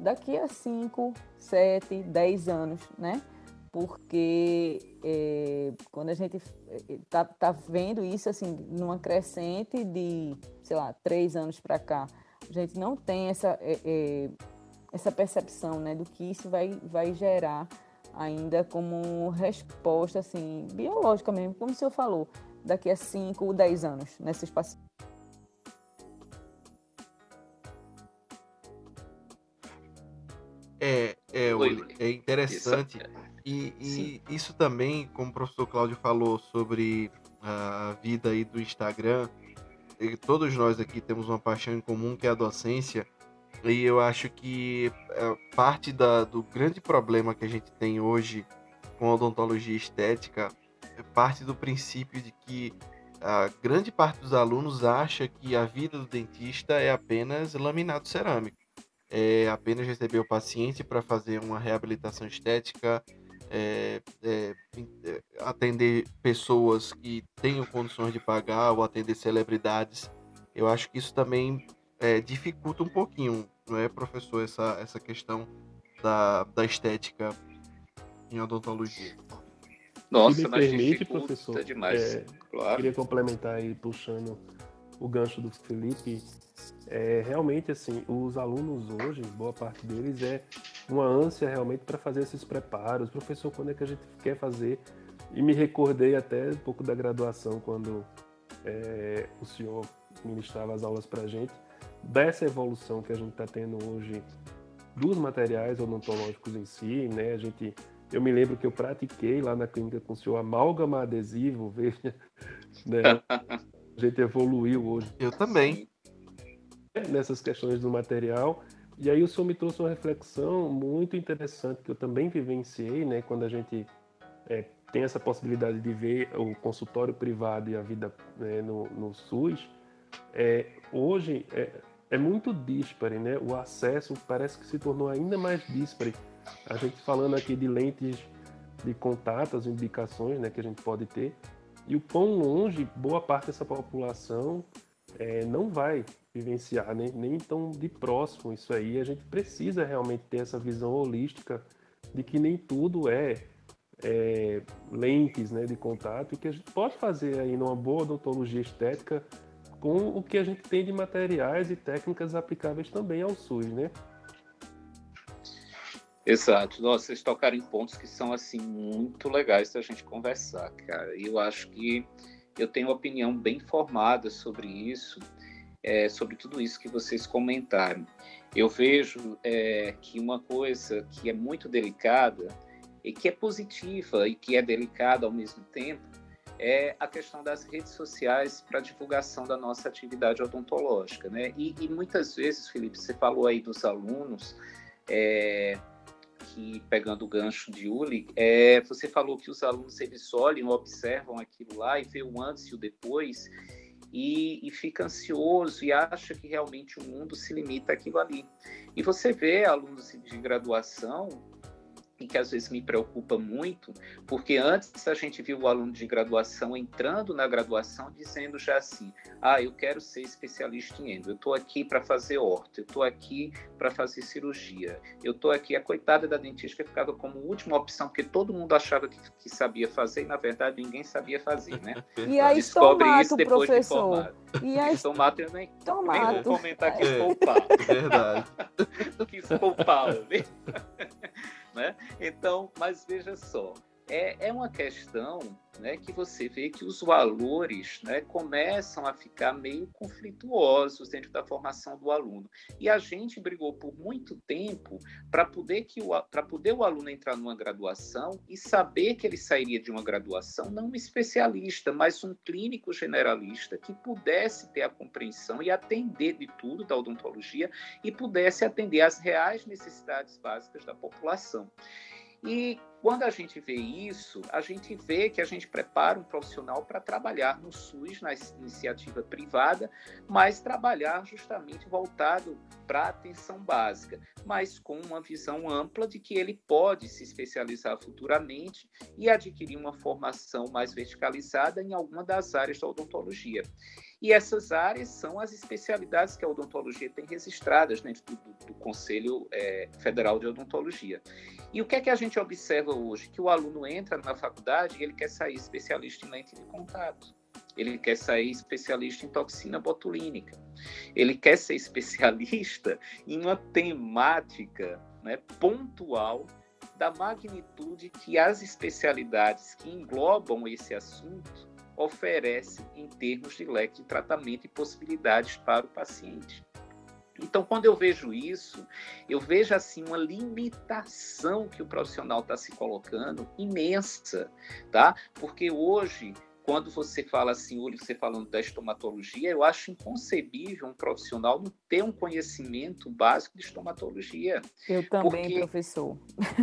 daqui a 5, 7, 10 anos, né? Porque é, quando a gente está é, tá vendo isso assim numa crescente de, sei lá, três anos para cá, a gente não tem essa, é, é, essa percepção né, do que isso vai, vai gerar ainda como resposta assim, biológica mesmo, como o senhor falou, daqui a 5 ou 10 anos nesses pacientes. É, é, é interessante. E, e isso também, como o professor Cláudio falou sobre a vida aí do Instagram, todos nós aqui temos uma paixão em comum que é a docência. E eu acho que é, parte da, do grande problema que a gente tem hoje com a odontologia estética é parte do princípio de que a grande parte dos alunos acha que a vida do dentista é apenas laminado cerâmico. É apenas receber o paciente para fazer uma reabilitação estética, é, é, é, atender pessoas que tenham condições de pagar ou atender celebridades. Eu acho que isso também é, dificulta um pouquinho, não é, professor, essa, essa questão da, da estética em odontologia. Nossa, Se me permite, professor, demais. É, claro. queria complementar aí, puxando o gancho do Felipe, é, realmente assim, os alunos hoje, boa parte deles é uma ânsia realmente para fazer esses preparos. Professor, quando é que a gente quer fazer? E me recordei até um pouco da graduação quando é, o senhor ministrava as aulas para a gente dessa evolução que a gente está tendo hoje dos materiais odontológicos em si, né? A gente, eu me lembro que eu pratiquei lá na clínica com o senhor amálgama adesivo, veja, né? A gente evoluiu hoje. Eu também. Nessas questões do material. E aí o senhor me trouxe uma reflexão muito interessante que eu também vivenciei, né? Quando a gente é, tem essa possibilidade de ver o consultório privado e a vida né, no, no SUS, é, hoje é, é muito díspare, né? O acesso parece que se tornou ainda mais díspare. A gente falando aqui de lentes de contato, as indicações né, que a gente pode ter, e o quão longe boa parte dessa população é, não vai vivenciar, né? nem tão de próximo isso aí. A gente precisa realmente ter essa visão holística de que nem tudo é, é lentes né, de contato e que a gente pode fazer aí numa boa odontologia estética com o que a gente tem de materiais e técnicas aplicáveis também ao SUS, né? Exato. Nossa, vocês tocaram em pontos que são assim muito legais da gente conversar, cara. E eu acho que eu tenho uma opinião bem formada sobre isso, é, sobre tudo isso que vocês comentaram. Eu vejo é, que uma coisa que é muito delicada e que é positiva e que é delicada ao mesmo tempo é a questão das redes sociais para divulgação da nossa atividade odontológica, né? E, e, muitas vezes, Felipe, você falou aí dos alunos, é, que pegando o gancho de Uli, é, você falou que os alunos eles olham, observam aquilo lá e vê o antes e o depois e, e fica ansioso e acha que realmente o mundo se limita àquilo ali. E você vê alunos de graduação e que às vezes me preocupa muito, porque antes a gente viu o aluno de graduação entrando na graduação dizendo já assim: ah, eu quero ser especialista em endo, eu estou aqui para fazer orto, eu estou aqui para fazer cirurgia, eu estou aqui. A coitada da dentista ficava como última opção, porque todo mundo achava que, que sabia fazer e na verdade ninguém sabia fazer, né? E aí, Descobre tomato, isso depois professor. de formado. E aí, tomato eu nem, tomato. nem vou comentar que é. poupar. Verdade. quis poupar, né? né? Então, mas veja só, é, é uma questão né, que você vê que os valores né, começam a ficar meio conflituosos dentro da formação do aluno. E a gente brigou por muito tempo para poder, que poder o aluno entrar numa graduação e saber que ele sairia de uma graduação não um especialista, mas um clínico generalista que pudesse ter a compreensão e atender de tudo da odontologia e pudesse atender às reais necessidades básicas da população. E quando a gente vê isso, a gente vê que a gente prepara um profissional para trabalhar no SUS, na iniciativa privada, mas trabalhar justamente voltado para a atenção básica, mas com uma visão ampla de que ele pode se especializar futuramente e adquirir uma formação mais verticalizada em alguma das áreas da odontologia. E essas áreas são as especialidades que a odontologia tem registradas dentro do, do, Conselho é, Federal de Odontologia. E o que é que a gente observa hoje? Que o aluno entra na faculdade e ele quer sair especialista em lente de contato. Ele quer sair especialista em toxina botulínica. Ele quer ser especialista em uma temática né, pontual da magnitude que as especialidades que englobam esse assunto oferece em termos de leque de tratamento e possibilidades para o paciente. Então, quando eu vejo isso, eu vejo assim uma limitação que o profissional está se colocando imensa, tá? Porque hoje quando você fala assim, olho, você falando da estomatologia, eu acho inconcebível um profissional não ter um conhecimento básico de estomatologia. Eu também, porque, professor.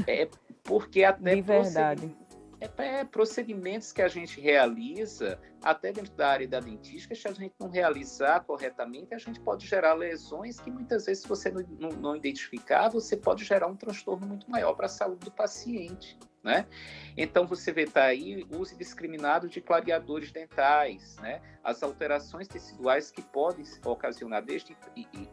É porque até de verdade é, é, procedimentos que a gente realiza, até dentro da área da dentística, se a gente não realizar corretamente, a gente pode gerar lesões que muitas vezes, se você não, não, não identificar, você pode gerar um transtorno muito maior para a saúde do paciente. Né? Então você vê tá aí o uso discriminado de clareadores dentais, né? As alterações teciduais que podem ocasionar desde,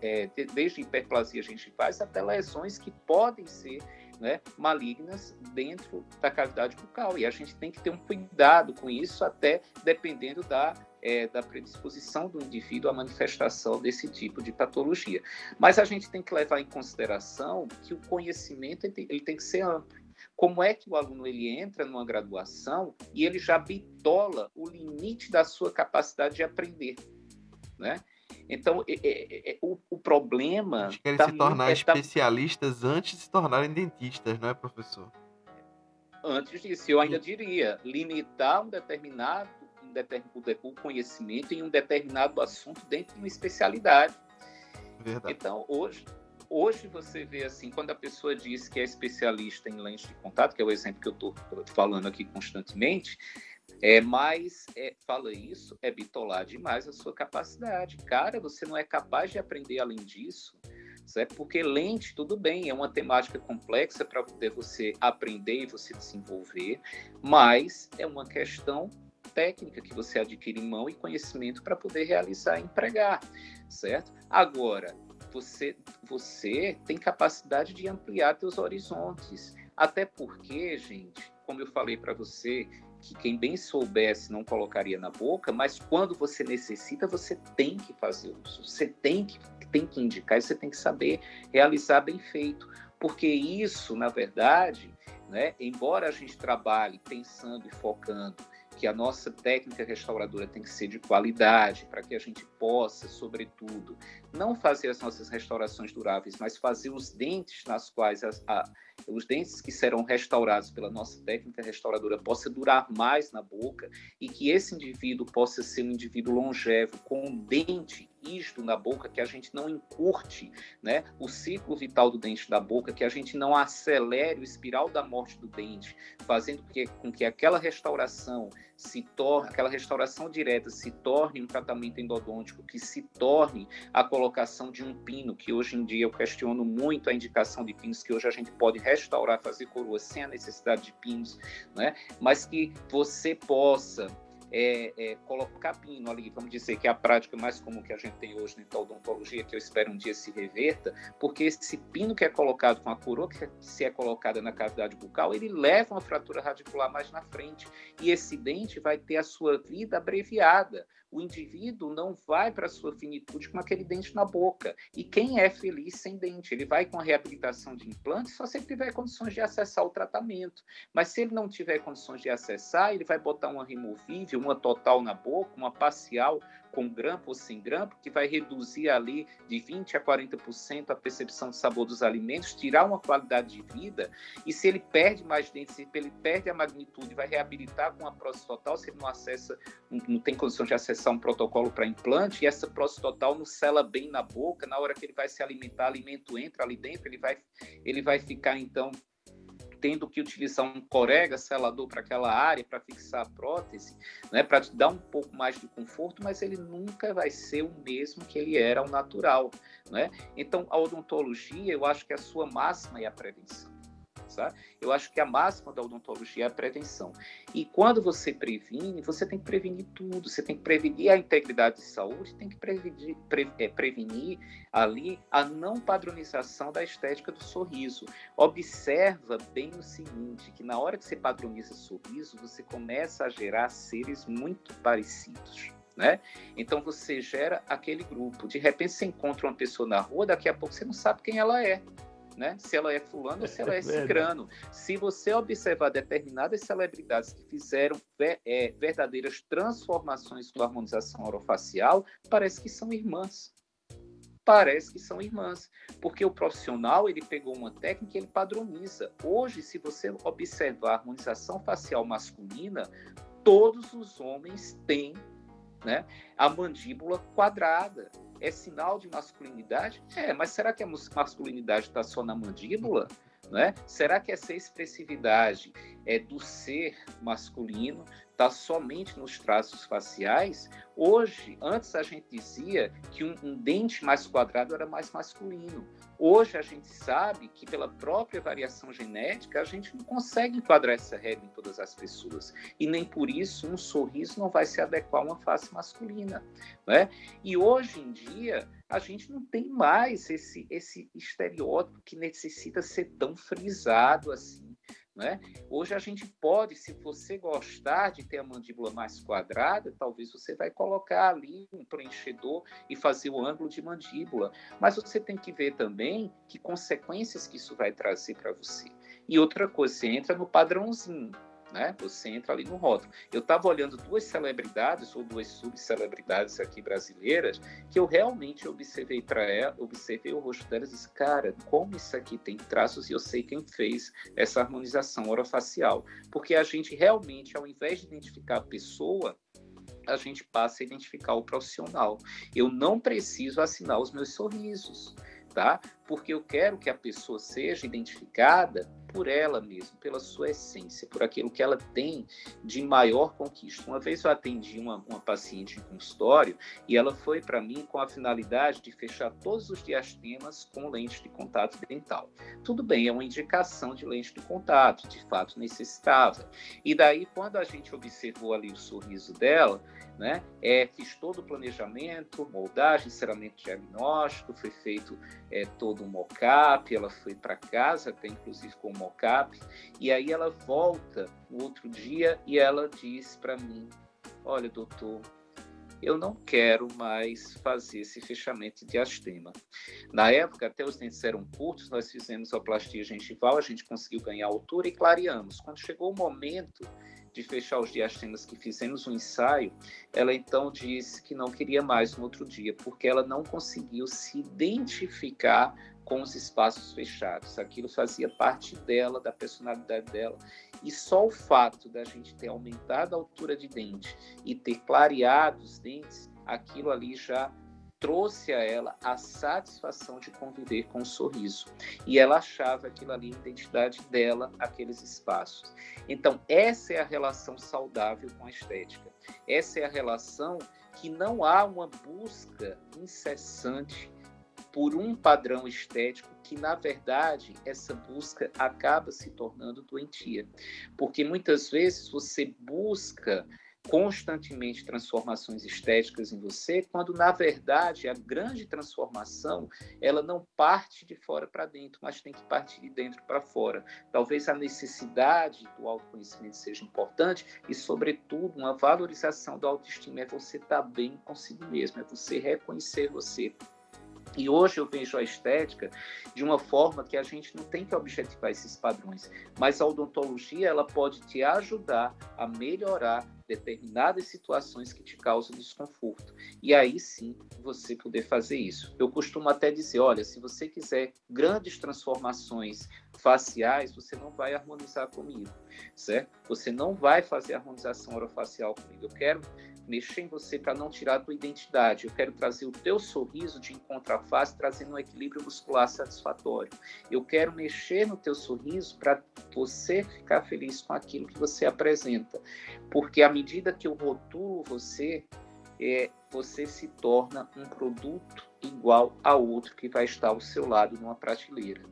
é, desde hiperplasia gengivais até lesões que podem ser né, malignas dentro da cavidade bucal. E a gente tem que ter um cuidado com isso, até dependendo da é, da predisposição do indivíduo à manifestação desse tipo de patologia. Mas a gente tem que levar em consideração que o conhecimento ele tem que ser amplo. Como é que o aluno ele entra numa graduação e ele já bitola o limite da sua capacidade de aprender, né? Então, é, é, é, o, o, problema. Eles querem tá se tornar é, especialistas tá... antes de se tornarem dentistas, não é, professor? Antes disso, eu ainda diria, limitar um determinado um determin, o conhecimento em um determinado assunto dentro de uma especialidade. Verdade. Então, hoje, hoje você vê assim, quando a pessoa diz que é especialista em lente de contato, que é o exemplo que eu estou falando aqui constantemente, é, mas é, fala isso, é bitolar demais a sua capacidade. Cara, você não é capaz de aprender além disso, certo? Porque lente, tudo bem, é uma temática complexa para poder você aprender e você desenvolver, mas é uma questão técnica que você adquire em mão e conhecimento para poder realizar e empregar, certo? Agora, você, você tem capacidade de ampliar seus horizontes. Até porque, gente, como eu falei para você, que quem bem soubesse não colocaria na boca, mas quando você necessita, você tem que fazer uso, você tem que, tem que indicar, você tem que saber realizar bem feito, porque isso, na verdade, né, embora a gente trabalhe pensando e focando que a nossa técnica restauradora tem que ser de qualidade, para que a gente possa, sobretudo, não fazer as nossas restaurações duráveis, mas fazer os dentes nas quais as, a, os dentes que serão restaurados pela nossa técnica restauradora possa durar mais na boca e que esse indivíduo possa ser um indivíduo longevo com um dente isto na boca, que a gente não encurte né, o ciclo vital do dente da boca, que a gente não acelere o espiral da morte do dente, fazendo que, com que aquela restauração se torne, aquela restauração direta se torne um tratamento endodôntico, que se torne a colocação de um pino, que hoje em dia eu questiono muito a indicação de pinos, que hoje a gente pode restaurar, fazer coroa sem a necessidade de pinos, né? mas que você possa é, é, colocar pino ali, vamos dizer que é a prática mais comum que a gente tem hoje na odontologia, que eu espero um dia se reverta, porque esse pino que é colocado com a coroa que se é colocada na cavidade bucal, ele leva uma fratura radicular mais na frente. E esse dente vai ter a sua vida abreviada, o indivíduo não vai para a sua finitude com aquele dente na boca. E quem é feliz sem dente? Ele vai com a reabilitação de implante só se ele tiver condições de acessar o tratamento. Mas se ele não tiver condições de acessar, ele vai botar uma removível, uma total na boca, uma parcial, com grampo ou sem grampo, que vai reduzir ali de 20% a 40% a percepção de sabor dos alimentos, tirar uma qualidade de vida. E se ele perde mais dentes, se ele perde a magnitude, vai reabilitar com a prótese total, se ele não acessa, não tem condição de acessar um protocolo para implante, e essa prótese total não sela bem na boca, na hora que ele vai se alimentar, alimento entra ali dentro, ele vai, ele vai ficar então tendo que utilizar um corega selador para aquela área, para fixar a prótese, né, para te dar um pouco mais de conforto, mas ele nunca vai ser o mesmo que ele era ao natural. Né? Então, a odontologia, eu acho que a sua máxima é a prevenção. Sabe? Eu acho que a máxima da odontologia é a prevenção. E quando você previne, você tem que prevenir tudo. Você tem que prevenir a integridade de saúde, tem que prevenir, pre, é, prevenir ali a não padronização da estética do sorriso. Observa bem o seguinte, que na hora que você padroniza sorriso, você começa a gerar seres muito parecidos. Né? Então você gera aquele grupo. De repente você encontra uma pessoa na rua, daqui a pouco você não sabe quem ela é né? Se ela é fulano ou se ela é, é cicrano. Se você observar determinadas celebridades que fizeram é, verdadeiras transformações com a harmonização orofacial, parece que são irmãs. Parece que são irmãs, porque o profissional ele pegou uma técnica e ele padroniza. Hoje, se você observar a harmonização facial masculina, todos os homens têm né, a mandíbula quadrada é sinal de masculinidade? É, mas será que a masculinidade está só na mandíbula? Né? Será que essa expressividade é do ser masculino está somente nos traços faciais? Hoje, antes a gente dizia que um, um dente mais quadrado era mais masculino. Hoje a gente sabe que pela própria variação genética a gente não consegue enquadrar essa regra em todas as pessoas e nem por isso um sorriso não vai se adequar a uma face masculina, né? E hoje em dia a gente não tem mais esse esse estereótipo que necessita ser tão frisado assim Né? Hoje a gente pode, se você gostar de ter a mandíbula mais quadrada, talvez você vai colocar ali um preenchedor e fazer o ângulo de mandíbula. Mas você tem que ver também que consequências que isso vai trazer para você. E outra coisa, você entra no padrãozinho né? Você entra ali no rótulo. Eu estava olhando duas celebridades ou duas subcelebridades aqui brasileiras que eu realmente observei para ela, observei o rosto delas e disse, cara, como isso aqui tem traços e eu sei quem fez essa harmonização orofacial, porque a gente realmente, ao invés de identificar a pessoa, a gente passa a identificar o profissional. Eu não preciso assinar os meus sorrisos, tá? Porque eu quero que a pessoa seja identificada por ela mesma, pela sua essência, por aquilo que ela tem de maior conquista. Uma vez eu atendi uma, uma paciente em consultório e ela foi para mim com a finalidade de fechar todos os diastemas com lente de contato dental. Tudo bem, é uma indicação de lente de contato, de fato necessitava. E daí, quando a gente observou ali o sorriso dela, né, é, fiz todo o planejamento, moldagem, enceramento diagnóstico, foi feito é, todo um mock-up, ela foi para casa, até inclusive com mocap, e aí ela volta no outro dia e ela diz para mim: Olha, doutor, eu não quero mais fazer esse fechamento de astema. Na época, até os dentes eram curtos, nós fizemos a plastia gengival, a gente conseguiu ganhar altura e clareamos. Quando chegou o momento de fechar os diastemas que fizemos um ensaio, ela então disse que não queria mais no outro dia, porque ela não conseguiu se identificar com os espaços fechados. Aquilo fazia parte dela, da personalidade dela. E só o fato da gente ter aumentado a altura de dente e ter clareado os dentes, aquilo ali já trouxe a ela a satisfação de conviver com um sorriso. E ela achava aquilo ali a identidade dela, aqueles espaços. Então, essa é a relação saudável com a estética. Essa é a relação que não há uma busca incessante por um padrão estético que, na verdade, essa busca acaba se tornando doentia. Porque muitas vezes você busca constantemente transformações estéticas em você, quando na verdade a grande transformação ela não parte de fora para dentro, mas tem que partir de dentro para fora. Talvez a necessidade do autoconhecimento seja importante e, sobretudo, uma valorização da autoestima é você estar tá bem consigo mesmo, é você reconhecer você, e hoje eu vejo a estética de uma forma que a gente não tem que objetivar esses padrões, mas a odontologia ela pode te ajudar a melhorar determinadas situações que te causam desconforto. E aí sim você poder fazer isso. Eu costumo até dizer, olha, se você quiser grandes transformações faciais, você não vai harmonizar comigo, certo? Você não vai fazer harmonização orofacial comigo. Eu quero mexer em você para não tirar a tua identidade. Eu quero trazer o teu sorriso de encontro à face, trazendo um equilíbrio muscular satisfatório. Eu quero mexer no teu sorriso para você ficar feliz com aquilo que você apresenta. Porque à medida que eu rotulo você, é, você se torna um produto igual a outro que vai estar ao seu lado numa prateleira.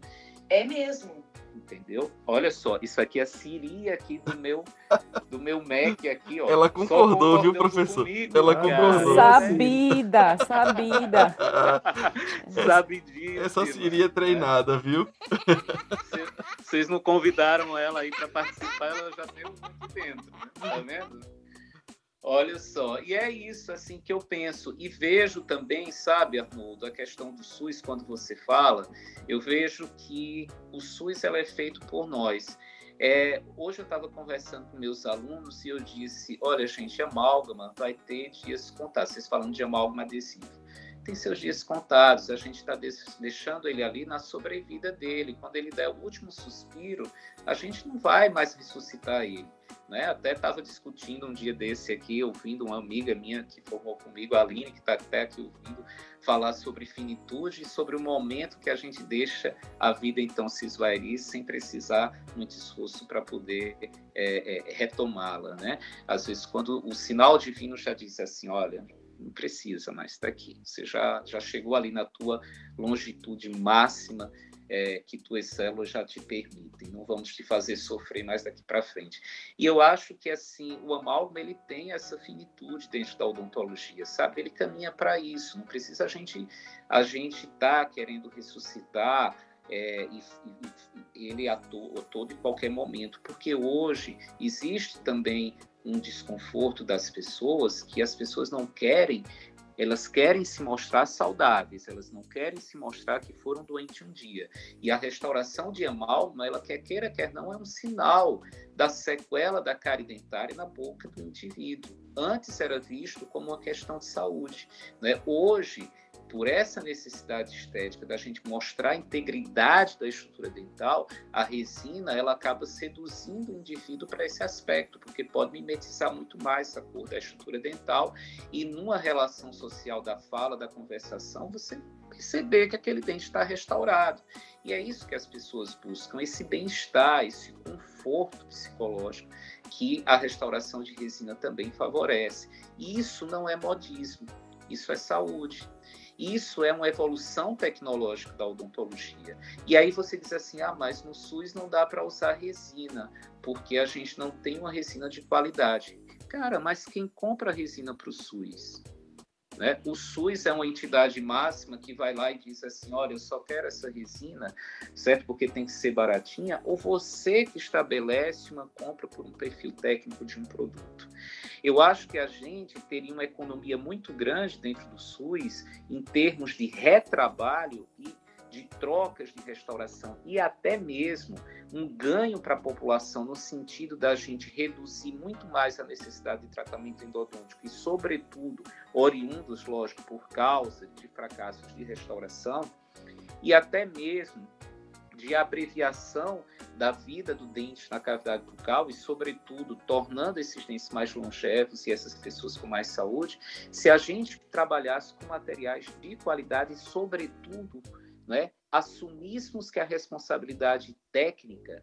É mesmo entendeu? Olha só, isso aqui é a Siri aqui do meu do meu Mac aqui, ó. Ela concordou, viu, professor? Comigo, Ela concordou. Sabida, sabida. Sabe disso. Essa Siri é treinada, viu? Vocês não convidaram ela aí para participar, ela já deu muito dentro, né? tá vendo? Olha só, e é isso assim que eu penso e vejo também, sabe, Arnoldo, a questão do SUS quando você fala, eu vejo que o SUS ela é feito por nós. É, hoje eu estava conversando com meus alunos e eu disse, olha gente, amálgama vai ter dias contados. Vocês falando de amálgama adesivo, tem seus dias contados. A gente está deixando ele ali na sobrevida dele. Quando ele der o último suspiro, a gente não vai mais ressuscitar ele. Né? Até estava discutindo um dia desse aqui, ouvindo uma amiga minha que formou comigo, a Aline, que está até aqui ouvindo, falar sobre finitude e sobre o momento que a gente deixa a vida então se esvairir sem precisar muito esforço para poder é, é, retomá-la. Né? Às vezes, quando o sinal divino já diz assim: olha, não precisa mais estar aqui, você já, já chegou ali na tua longitude máxima é, que tuas células já te permitem, não vamos te fazer sofrer mais daqui para frente. E eu acho que assim o amálgama ele tem essa finitude dentro da odontologia, sabe? Ele caminha para isso. Não precisa a gente a gente tá querendo ressuscitar é, e, e, ele a, to, a todo e qualquer momento, porque hoje existe também um desconforto das pessoas que as pessoas não querem elas querem se mostrar saudáveis, elas não querem se mostrar que foram doentes um dia. E a restauração de hemalma, ela quer queira, quer não, é um sinal da sequela da cárie dentária na boca do indivíduo. Antes era visto como uma questão de saúde. Né? Hoje, por essa necessidade estética da gente mostrar a integridade da estrutura dental, a resina ela acaba seduzindo o indivíduo para esse aspecto, porque pode mimetizar muito mais a cor da estrutura dental e numa relação social da fala, da conversação, você perceber que aquele dente está restaurado. E é isso que as pessoas buscam, esse bem-estar, esse conforto psicológico que a restauração de resina também favorece. E isso não é modismo, isso é saúde. Isso é uma evolução tecnológica da odontologia. E aí você diz assim: ah, mas no SUS não dá para usar resina, porque a gente não tem uma resina de qualidade. Cara, mas quem compra resina para o SUS? Né? O SUS é uma entidade máxima que vai lá e diz assim: olha, eu só quero essa resina, certo? Porque tem que ser baratinha, ou você que estabelece uma compra por um perfil técnico de um produto. Eu acho que a gente teria uma economia muito grande dentro do SUS em termos de retrabalho e de trocas de restauração e até mesmo um ganho para a população no sentido da gente reduzir muito mais a necessidade de tratamento endodôntico e, sobretudo, oriundos, lógico, por causa de fracassos de restauração e até mesmo de abreviação da vida do dente na cavidade bucal e, sobretudo, tornando esses dentes mais longevos e essas pessoas com mais saúde, se a gente trabalhasse com materiais de qualidade e, sobretudo, né, assumíssemos que a responsabilidade técnica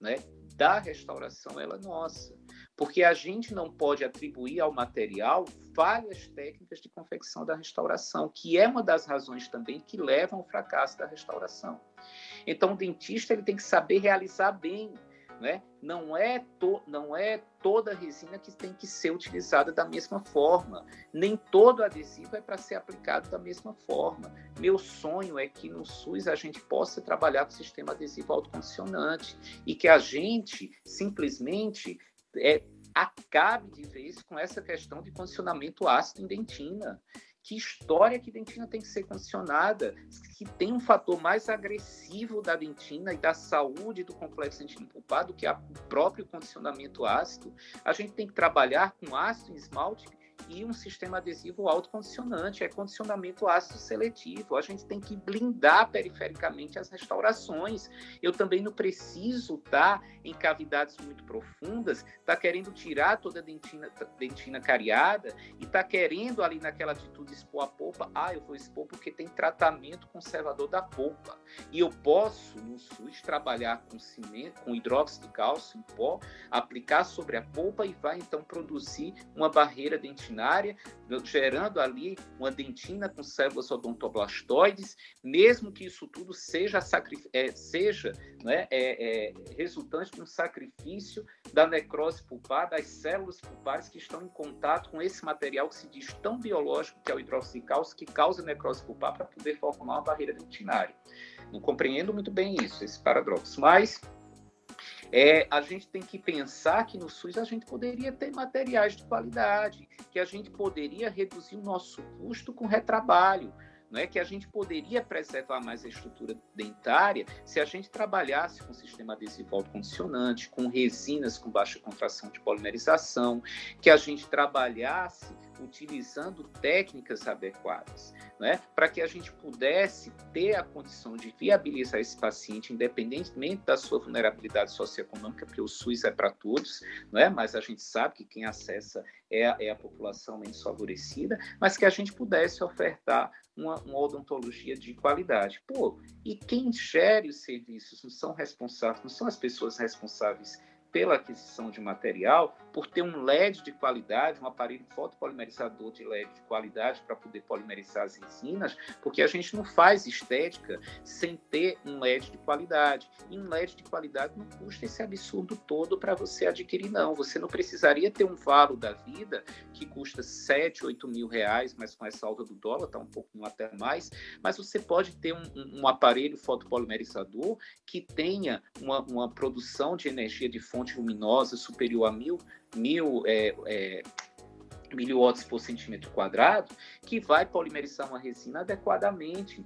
né, da restauração ela é nossa. Porque a gente não pode atribuir ao material falhas técnicas de confecção da restauração, que é uma das razões também que levam ao fracasso da restauração. Então, o dentista ele tem que saber realizar bem né? Não é, to, não é toda resina que tem que ser utilizada da mesma forma. Nem todo adesivo é para ser aplicado da mesma forma. Meu sonho é que no SUS a gente possa trabalhar com sistema adesivo autocondicionante e que a gente simplesmente é, acabe de vez com essa questão de condicionamento ácido em dentina que história que dentina tem que ser condicionada, que tem um fator mais agressivo da dentina e da saúde do complexo dentino pulpar do que o próprio condicionamento ácido. A gente tem que trabalhar com ácido em esmalte e um sistema adesivo autocondicionante, é condicionamento ácido seletivo. A gente tem que blindar perifericamente as restaurações. Eu também não preciso estar em cavidades muito profundas, tá querendo tirar toda a dentina, dentina cariada e tá querendo ali naquela atitude expor a polpa. Ah, eu vou expor porque tem tratamento conservador da polpa. E eu posso, no SUS, trabalhar com cimento, com hidróxido de cálcio em pó, aplicar sobre a polpa e vai então produzir uma barreira dentina gerando ali uma dentina com células odontoblastoides, mesmo que isso tudo seja, é, seja né, é, é, resultante de um sacrifício da necrose pulpar, das células pulpares que estão em contato com esse material que se diz tão biológico, que é o hidróxido que causa necrose pulpar para poder formar uma barreira dentinária. Não compreendo muito bem isso, esse paradoxo, mas é, a gente tem que pensar que no SUS a gente poderia ter materiais de qualidade, que a gente poderia reduzir o nosso custo com retrabalho, não é que a gente poderia preservar mais a estrutura dentária se a gente trabalhasse com sistema adesivo autocondicionante, com resinas com baixa contração de polimerização, que a gente trabalhasse utilizando técnicas adequadas, né, para que a gente pudesse ter a condição de viabilizar esse paciente, independentemente da sua vulnerabilidade socioeconômica, porque o SUS é para todos, né, mas a gente sabe que quem acessa é a, é a população menos favorecida, mas que a gente pudesse ofertar uma, uma, odontologia de qualidade. Pô, e quem gere os serviços não são responsáveis, não são as pessoas responsáveis pela aquisição de material, por ter um LED de qualidade, um aparelho fotopolimerizador de LED de qualidade para poder polimerizar as resinas, porque a gente não faz estética sem ter um LED de qualidade. E um LED de qualidade não custa esse absurdo todo para você adquirir, não. Você não precisaria ter um valo da vida que custa 7, 8 mil reais, mas com essa alta do dólar está um pouquinho até mais, mas você pode ter um, um, um aparelho fotopolimerizador que tenha uma, uma produção de energia de fonte luminosa superior a mil, mil é, é, miliwatts por centímetro quadrado, que vai polimerizar uma resina adequadamente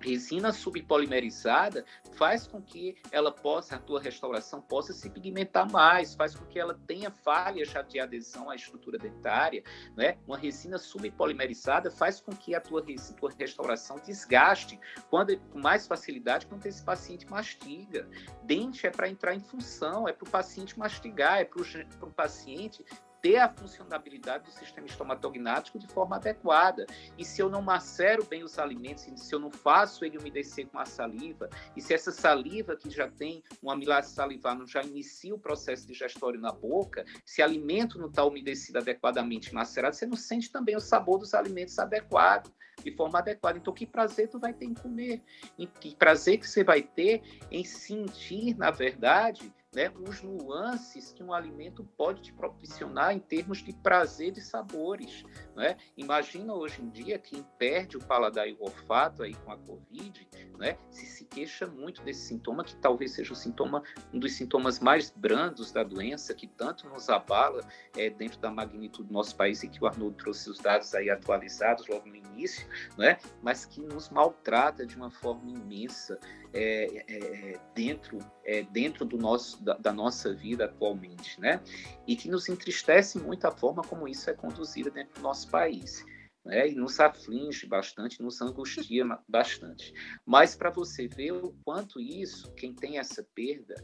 resina subpolimerizada faz com que ela possa, a tua restauração possa se pigmentar mais, faz com que ela tenha falhas de adesão à estrutura dentária, né? Uma resina subpolimerizada faz com que a tua, tua restauração desgaste quando, com mais facilidade quando esse paciente mastiga. Dente é para entrar em função, é para o paciente mastigar, é para o paciente ter a funcionalidade do sistema estomatognático de forma adequada. E se eu não macero bem os alimentos, se eu não faço ele umedecer com a saliva, e se essa saliva que já tem uma amilase salivar não já inicia o processo digestório na boca, se o alimento não está umedecido adequadamente macerado, você não sente também o sabor dos alimentos adequado, de forma adequada. Então, que prazer tu vai ter em comer? E que prazer que você vai ter em sentir, na verdade, né, os nuances que um alimento pode te proporcionar em termos de prazer de sabores. Né? Imagina hoje em dia quem perde o paladar e o olfato aí com a Covid, né, se se queixa muito desse sintoma, que talvez seja o sintoma, um dos sintomas mais brandos da doença, que tanto nos abala é, dentro da magnitude do nosso país, e que o Arnoldo trouxe os dados aí atualizados logo no início, né, mas que nos maltrata de uma forma imensa é, é, dentro, é, dentro do nosso, da, da, nossa vida atualmente, né? E que nos entristece muito a forma como isso é conduzido dentro do nosso país. Né? E nos aflige bastante, nos angustia bastante. Mas para você ver o quanto isso, quem tem essa perda,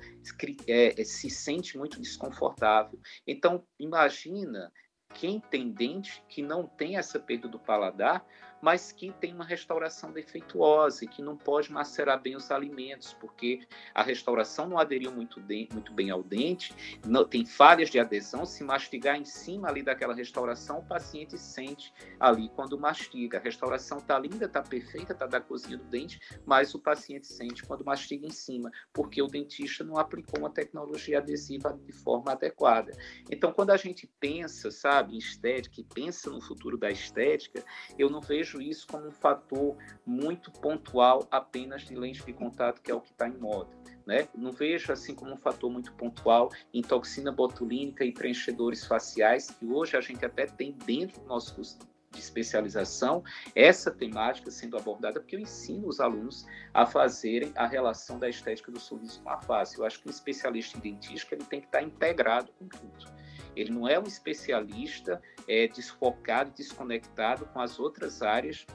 é, é, se sente muito desconfortável. Então, imagina quem tem dente que não tem essa perda do paladar, mas que tem uma restauração defeituosa e que não pode macerar bem os alimentos, porque a restauração não aderiu muito, de, muito bem ao dente, não, tem falhas de adesão. Se mastigar em cima ali daquela restauração, o paciente sente ali quando mastiga. A restauração está linda, está perfeita, está da cozinha do dente, mas o paciente sente quando mastiga em cima, porque o dentista não aplicou uma tecnologia adesiva de forma adequada. Então, quando a gente pensa, sabe, em estética e pensa no futuro da estética, eu não vejo vejo isso como um fator muito pontual apenas de lente de contato, que é o que está em moda. Né? Não vejo assim como um fator muito pontual em toxina botulínica e preenchedores faciais, que hoje a gente até tem dentro do nosso curso de especialização essa temática sendo abordada, porque eu ensino os alunos a fazerem a relação da estética do sorriso com a face. Eu acho que um especialista em dentística ele tem que estar integrado com tudo. Ele não é um especialista é, desfocado, desconectado com as outras áreas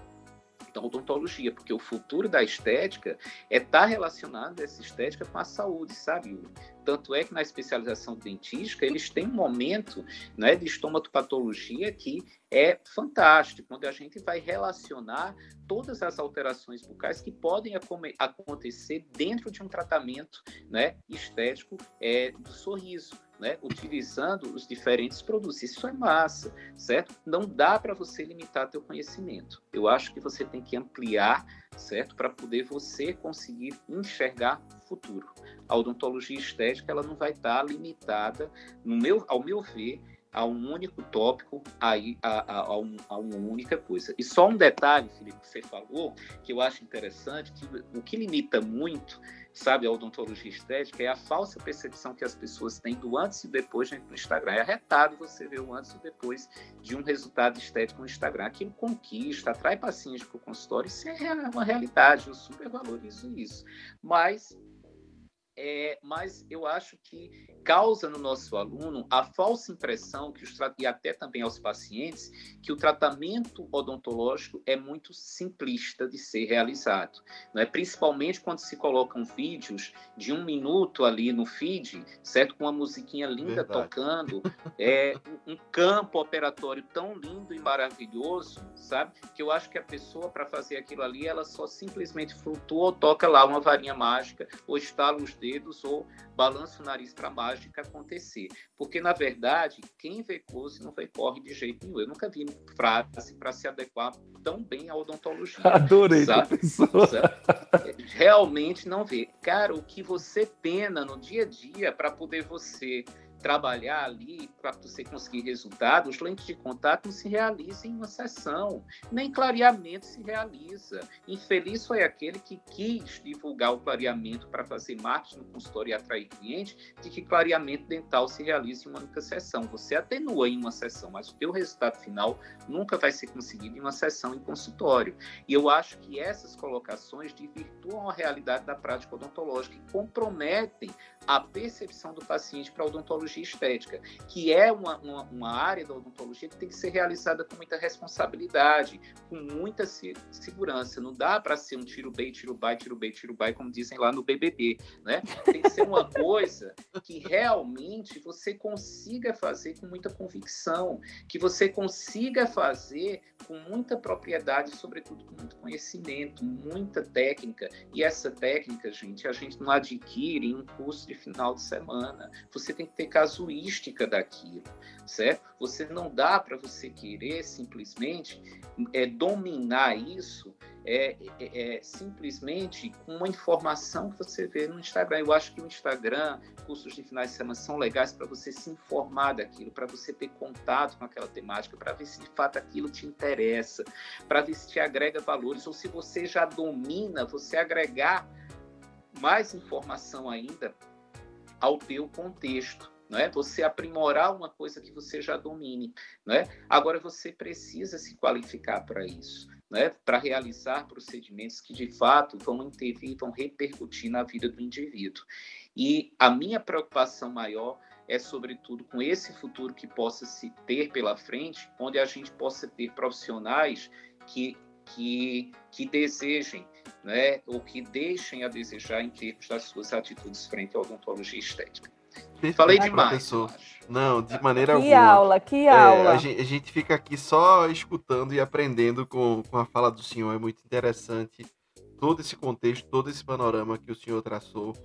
da odontologia, porque o futuro da estética é estar tá relacionado essa estética com a saúde, sabe? Tanto é que na especialização dentística eles têm um momento né, de estomatopatologia que é fantástico, quando a gente vai relacionar todas as alterações bucais que podem acontecer dentro de um tratamento né, estético é, do sorriso né, utilizando os diferentes produtos. Isso é massa, certo? Não dá para você limitar teu conhecimento. Eu acho que você tem que ampliar, certo? Para poder você conseguir enxergar futuro. A odontologia estética ela não vai estar tá limitada, no meu, ao meu ver, a um único tópico, a, a, a, um, a, uma única coisa. E só um detalhe, Felipe, que você falou, que eu acho interessante, que o que limita muito sabe, a odontologia estética, é a falsa percepção que as pessoas têm do antes e depois no Instagram. É arretado você ver o antes e depois de um resultado estético no Instagram. Aquilo conquista, atrai pacientes para o consultório, isso é uma realidade, eu super valorizo isso. Mas é, mas eu acho que causa no nosso aluno a falsa impressão que os, e até também aos pacientes que o tratamento odontológico é muito simplista de ser realizado, não é? Principalmente quando se colocam vídeos de um minuto ali no feed, certo, com uma musiquinha linda Verdade. tocando, é um campo operatório tão lindo e maravilhoso, sabe? Que eu acho que a pessoa para fazer aquilo ali ela só simplesmente flutua ou toca lá uma varinha mágica ou estala os dedos dedos ou balança o nariz para a mágica acontecer. Porque, na verdade, quem vê close não vê corre de jeito nenhum. Eu nunca vi frase para se adequar tão bem à odontologia. Adorei. Sabe? Realmente não vê. Cara, o que você pena no dia a dia para poder você trabalhar ali para você conseguir resultados, lentes de contato não se realizam em uma sessão, nem clareamento se realiza. Infeliz foi aquele que quis divulgar o clareamento para fazer marketing no consultório e atrair cliente, de que clareamento dental se realiza em uma única sessão. Você atenua em uma sessão, mas o teu resultado final nunca vai ser conseguido em uma sessão em consultório. E eu acho que essas colocações desvirtuam a realidade da prática odontológica e comprometem a percepção do paciente para a odontologia estética, que é uma, uma, uma, área da odontologia que tem que ser realizada com muita responsabilidade, com muita se, segurança. Não dá para ser um tiro bem, tiro bai, tiro bem, tiro bai, como dizem lá no BBB, né? Tem que ser uma coisa que realmente você consiga fazer com muita convicção, que você consiga fazer com muita propriedade, sobretudo com muito conhecimento, muita técnica. E essa técnica, gente, a gente não adquire em um curso de final de semana. Você tem que ter casuística daquilo, certo? Você não dá para você querer simplesmente é, dominar isso é, é, é, simplesmente com uma informação que você vê no Instagram. Eu acho que o Instagram, cursos de finais de semana são legais para você se informar daquilo, para você ter contato com aquela temática, para ver se de fato aquilo te interessa, para ver se te agrega valores, ou se você já domina, você agregar mais informação ainda ao teu contexto. Não é? Você aprimorar uma coisa que você já domine. Não é? Agora você precisa se qualificar para isso. é? para realizar procedimentos que de fato vão intervir, vão repercutir na vida do indivíduo. E a minha preocupação maior é, sobretudo, com esse futuro que possa se ter pela frente, onde a gente possa ter profissionais que, que, que desejem né, ou que deixem a desejar em termos das suas atitudes frente à odontologia estética. Falei demais. Professor. Não, de maneira que alguma. Que aula, que aula. É, a, gente, a, gente, fica aqui só escutando e aprendendo com, com a fala do senhor. É muito interessante todo esse contexto, todo esse panorama que o senhor traçou.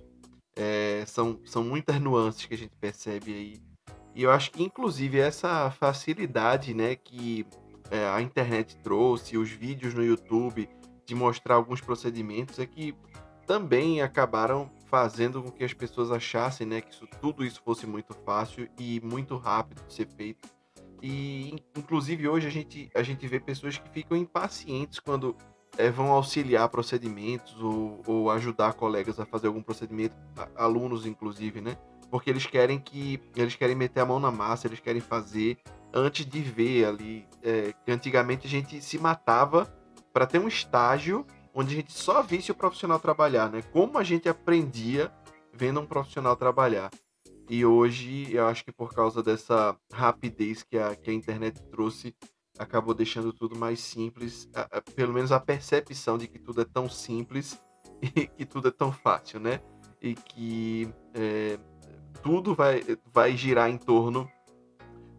É, são, são muitas nuances que a gente percebe aí. E eu acho que, inclusive, essa facilidade né, que é, a internet trouxe, os vídeos no YouTube, de mostrar alguns procedimentos é que também acabaram fazendo com que as pessoas achassem né, que isso, tudo isso fosse muito fácil e muito rápido de ser feito. E, inclusive, hoje a gente, a gente vê pessoas que ficam impacientes quando é, vão auxiliar procedimentos ou, ou, ajudar colegas a fazer algum procedimento, alunos, inclusive, né? Porque eles querem que eles querem meter a mão na massa, eles querem fazer antes de ver ali. É, antigamente a gente se matava para ter um estágio onde a gente só visse o profissional trabalhar, né? Como a gente aprendia vendo um profissional trabalhar. E hoje, eu acho que por causa dessa rapidez que a, que a internet trouxe, acabou deixando tudo mais simples, a, a, pelo menos a percepção de que tudo é tão simples e que tudo é tão fácil, né? E que é, tudo vai, vai girar em torno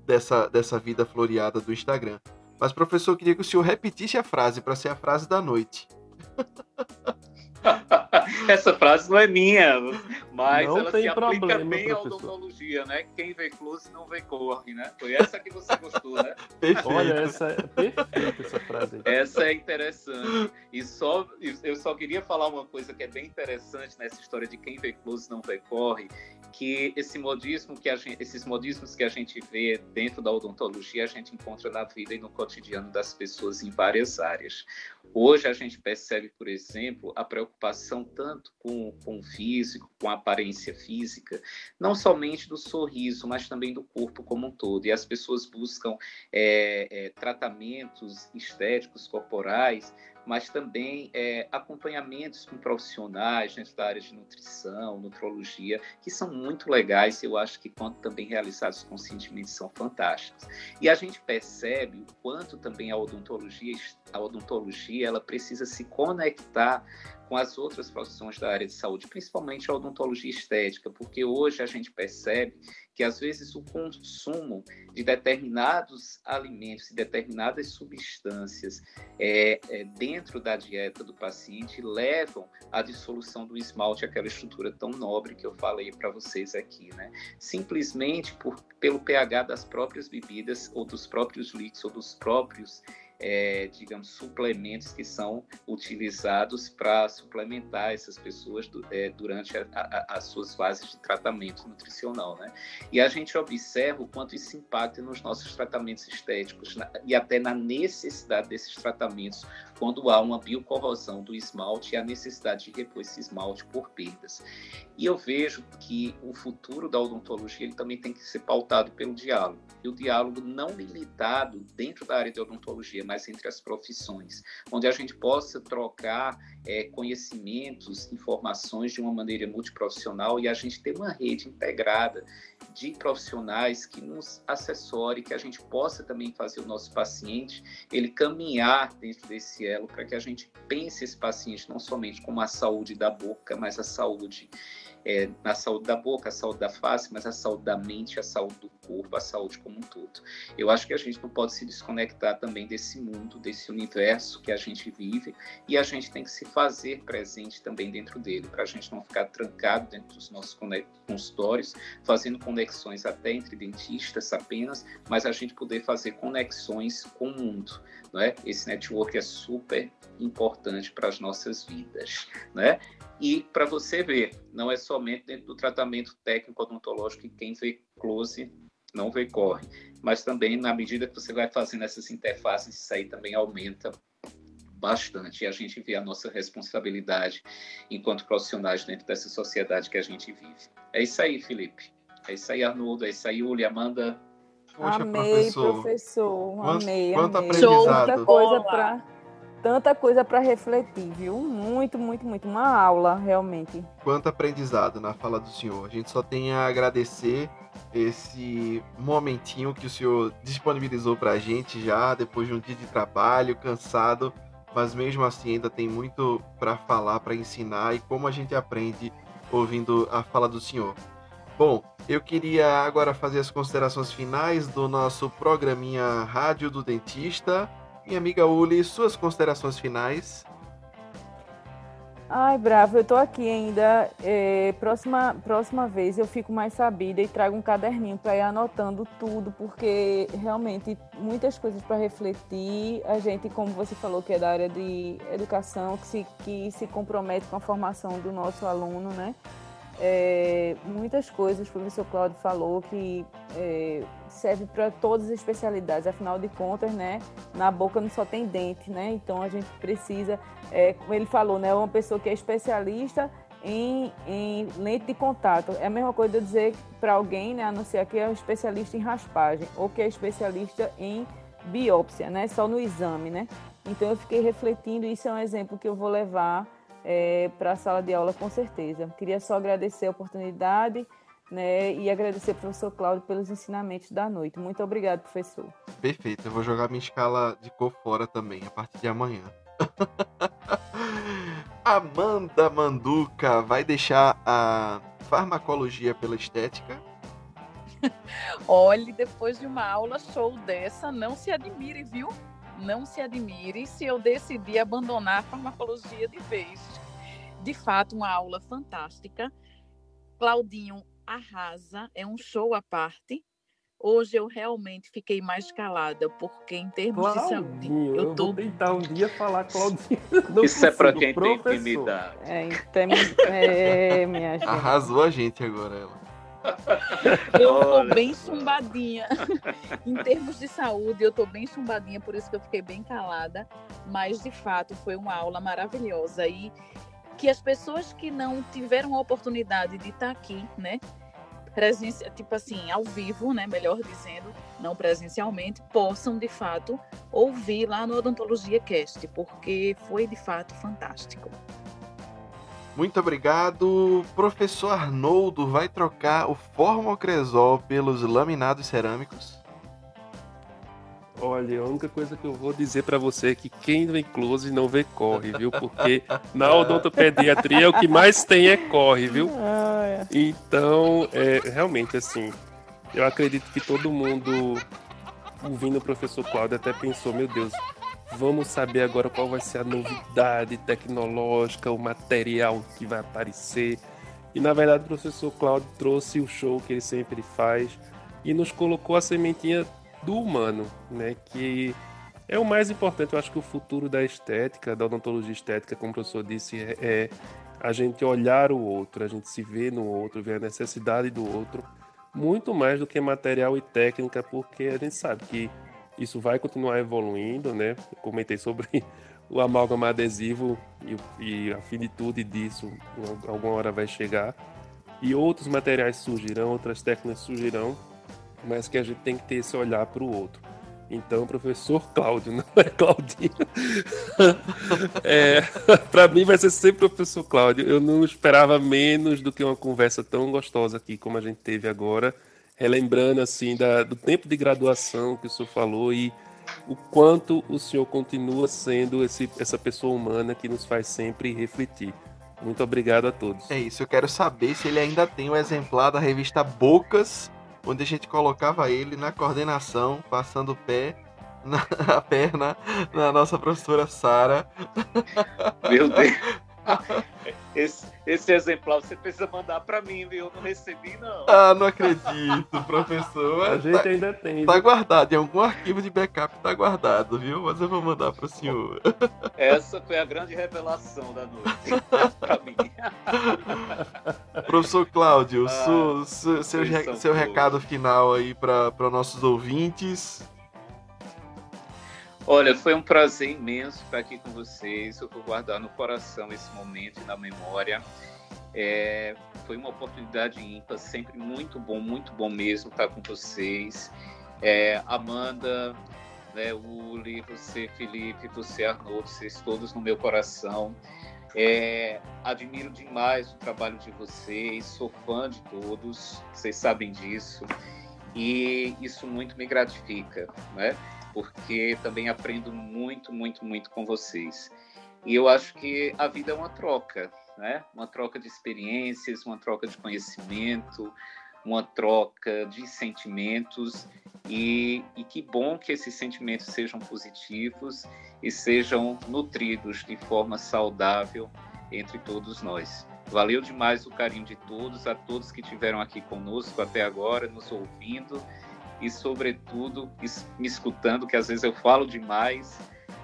dessa, dessa vida floreada do Instagram. Mas, professor, eu queria que o senhor repetisse a frase para ser a frase da noite. ハハハハ! Essa frase não é minha, mas não ela se aplica problema, bem à odontologia, né? Quem vê close não vê corre, né? Foi essa que você gostou, né? Perfeito. Olha, essa é perfeita essa frase. Aí. Essa é interessante. E só, eu só queria falar uma coisa que é bem interessante nessa história de quem vê close não vê corre, que esse modismo que a gente, esses modismos que a gente vê dentro da odontologia, a gente encontra na vida e no cotidiano das pessoas em várias áreas. Hoje a gente percebe, por exemplo, a preocupação tanto com, com o físico, com a aparência física, não somente do sorriso, mas também do corpo como um todo. E as pessoas buscam é, é, tratamentos estéticos corporais mas também é, acompanhamentos com profissionais dentro da área de nutrição, nutrologia, que são muito legais eu acho que, quando também realizados conscientemente, são fantásticos. E a gente percebe o quanto também a odontologia, a odontologia ela precisa se conectar com as outras profissões da área de saúde, principalmente a odontologia estética, porque hoje a gente percebe que às vezes o consumo de determinados alimentos e determinadas substâncias é, é, dentro da dieta do paciente levam à dissolução do esmalte, aquela estrutura tão nobre que eu falei para vocês aqui, né? Simplesmente por, pelo pH das próprias bebidas ou dos próprios líquidos ou dos próprios é, digamos, suplementos que são utilizados para suplementar essas pessoas do, é, durante a, a, as suas fases de tratamento nutricional, né? E a gente observa o quanto isso impacta nos nossos tratamentos estéticos na, e até na necessidade desses tratamentos quando há uma biocorrosão do esmalte e a necessidade de repor esse esmalte por perdas. E eu vejo que o futuro da odontologia ele também tem que ser pautado pelo diálogo. E o diálogo não limitado dentro da área de odontologia, mas entre as profissões, onde a gente possa trocar é, conhecimentos, informações de uma maneira multiprofissional e a gente ter uma rede integrada de profissionais que nos assessore, que a gente possa também fazer o nosso paciente ele caminhar dentro desse elo para que a gente pense esse paciente não somente como a saúde da boca, mas a saúde é, na saúde da boca, a saúde da face, mas a saúde da mente, a saúde do corpo, a saúde como um todo. Eu acho que a gente não pode se desconectar também desse mundo, desse universo que a gente vive, e a gente tem que se fazer presente também dentro dele, para a gente não ficar trancado dentro dos nossos consultórios, fazendo conexões até entre dentistas apenas, mas a gente poder fazer conexões com o mundo. Não é? Esse network é super importante para as nossas vidas. Né? E para você ver, não é somente dentro do tratamento técnico odontológico que quem vê close não vê corre, mas também na medida que você vai fazendo essas interfaces, isso aí também aumenta bastante. E a gente vê a nossa responsabilidade enquanto profissionais dentro dessa sociedade que a gente vive. É isso aí, Felipe. É isso aí, Arnoldo. É isso aí, Uli, Amanda. Poxa, amei, professor. professor. Amei, quanto, amei. aprendizado. coisa para tanta coisa para refletir, viu? Muito, muito, muito. Uma aula, realmente. Quanto aprendizado na fala do senhor. A gente só tem a agradecer esse momentinho que o senhor disponibilizou para a gente já, depois de um dia de trabalho, cansado, mas mesmo assim ainda tem muito para falar, para ensinar e como a gente aprende ouvindo a fala do senhor. Bom, eu queria agora fazer as considerações finais do nosso programinha Rádio do Dentista minha amiga Uli, suas considerações finais. Ai, bravo, eu tô aqui ainda. É, próxima, próxima vez eu fico mais sabida e trago um caderninho para ir anotando tudo, porque realmente muitas coisas para refletir. A gente, como você falou, que é da área de educação, que se, que se compromete com a formação do nosso aluno, né? É, muitas coisas o professor Cláudio falou que é, serve para todas as especialidades, afinal de contas, né, na boca não só tem dente, né, então a gente precisa, é, como ele falou, né, uma pessoa que é especialista em, em lente de contato, é a mesma coisa de eu dizer para alguém, né, anunciar que é um especialista em raspagem ou que é especialista em biópsia, né, só no exame, né, então eu fiquei refletindo, isso é um exemplo que eu vou levar é, para a sala de aula com certeza. Queria só agradecer a oportunidade né, e agradecer ao professor Cláudio pelos ensinamentos da noite. Muito obrigado, professor. Perfeito, eu vou jogar minha escala de cor fora também a partir de amanhã. Amanda Manduca vai deixar a farmacologia pela estética? Olhe, depois de uma aula show dessa, não se admire, viu? Não se admire se eu decidir abandonar a farmacologia de vez. De fato, uma aula fantástica. Claudinho arrasa, é um show à parte. Hoje eu realmente fiquei mais calada, porque em termos Claudinho, de saúde. Eu, tô... vou tentar um dia falar Claudinho. Isso é para quem professor. tem intimidade. É, então, é, minha gente. Arrasou a gente agora, ela. Eu tô bem chumbadinha. em termos de saúde, eu tô bem chumbadinha, por isso que eu fiquei bem calada. Mas, de fato, foi uma aula maravilhosa. E que as pessoas que não tiveram a oportunidade de estar aqui, né? Presencia, tipo assim, ao vivo, né? Melhor dizendo, não presencialmente, possam de fato ouvir lá no Odontologia Cast, porque foi de fato fantástico. Muito obrigado. Professor Arnoldo vai trocar o formocresol pelos laminados cerâmicos? Olha, a única coisa que eu vou dizer para você é que quem vem close não vê corre, viu? Porque na odontopediatria o que mais tem é corre, viu? Então, é, realmente, assim, eu acredito que todo mundo ouvindo o professor Cláudio até pensou, meu Deus, vamos saber agora qual vai ser a novidade tecnológica, o material que vai aparecer. E na verdade o professor Cláudio trouxe o show que ele sempre faz e nos colocou a sementinha do humano, né? Que é o mais importante. Eu acho que o futuro da estética, da odontologia estética, como o professor disse, é, é a gente olhar o outro, a gente se ver no outro, ver a necessidade do outro, muito mais do que material e técnica, porque a gente sabe que isso vai continuar evoluindo, né? Eu comentei sobre o amálgama adesivo e, e a finitude disso, alguma hora vai chegar. E outros materiais surgirão, outras técnicas surgirão, mas que a gente tem que ter esse olhar para o outro. Então, professor Cláudio, não é Claudinho. é, para mim vai ser sempre professor Cláudio. Eu não esperava menos do que uma conversa tão gostosa aqui como a gente teve agora, relembrando assim da, do tempo de graduação que o senhor falou e o quanto o senhor continua sendo esse, essa pessoa humana que nos faz sempre refletir. Muito obrigado a todos. É isso, eu quero saber se ele ainda tem o exemplar da revista Bocas onde a gente colocava ele na coordenação, passando o pé na perna na nossa professora Sara. Meu Deus. Esse, esse, exemplar você precisa mandar para mim, viu? Eu não recebi, não. Ah, não acredito, professor. A gente tá, ainda tem. Tá viu? guardado, em algum arquivo de backup tá guardado, viu? Mas eu vou mandar pro senhor. Essa foi a grande revelação da noite pra mim. Professor Cláudio, ah, seu, seu, seu, seu recado final aí para nossos ouvintes. Olha, foi um prazer imenso estar aqui com vocês. Eu vou guardar no coração esse momento e na memória. É, foi uma oportunidade ímpar, sempre muito bom, muito bom mesmo estar com vocês. É, Amanda, né, Uli, você, Felipe, você, Arnoldo, vocês todos no meu coração. É, admiro demais o trabalho de vocês, sou fã de todos, vocês sabem disso, e isso muito me gratifica, né? Porque também aprendo muito, muito, muito com vocês. E eu acho que a vida é uma troca, né? Uma troca de experiências, uma troca de conhecimento, uma troca de sentimentos e, e que bom que esses sentimentos sejam positivos e sejam nutridos de forma saudável entre todos nós. Valeu demais o carinho de todos, a todos que estiveram aqui conosco até agora, nos ouvindo e, sobretudo, me escutando, que às vezes eu falo demais,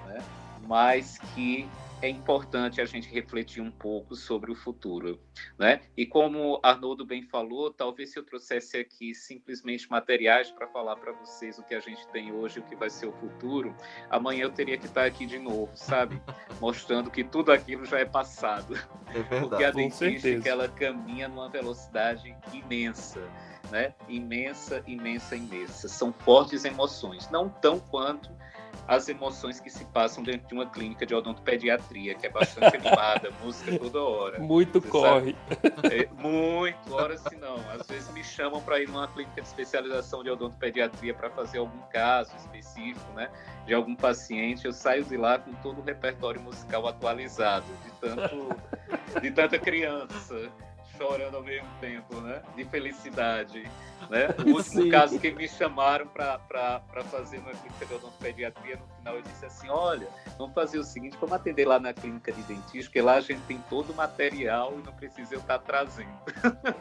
né? mas que é importante a gente refletir um pouco sobre o futuro, né? E como Arnoldo bem falou, talvez se eu trouxesse aqui simplesmente materiais para falar para vocês o que a gente tem hoje, o que vai ser o futuro, amanhã eu teria que estar aqui de novo, sabe? Mostrando que tudo aquilo já é passado. É verdade. Porque a dentística ela caminha numa velocidade imensa né? Imensa, imensa, imensa. São fortes emoções, não tão quanto as emoções que se passam dentro de uma clínica de odontopediatria, que é bastante animada, música toda hora. Muito corre. É, muito, hora se não. Às vezes me chamam para ir numa clínica de especialização de odontopediatria para fazer algum caso específico, né? De algum paciente. Eu saio de lá com todo o repertório musical atualizado, de tanto, de tanta criança chorando ao mesmo tempo, né? De felicidade, né? O último Sim. caso que me chamaram para fazer uma clínica de odontopediatria, no final eu disse assim, olha, vamos fazer o seguinte, vamos atender lá na clínica de dentista, porque lá a gente tem todo o material e não precisa eu estar tá trazendo.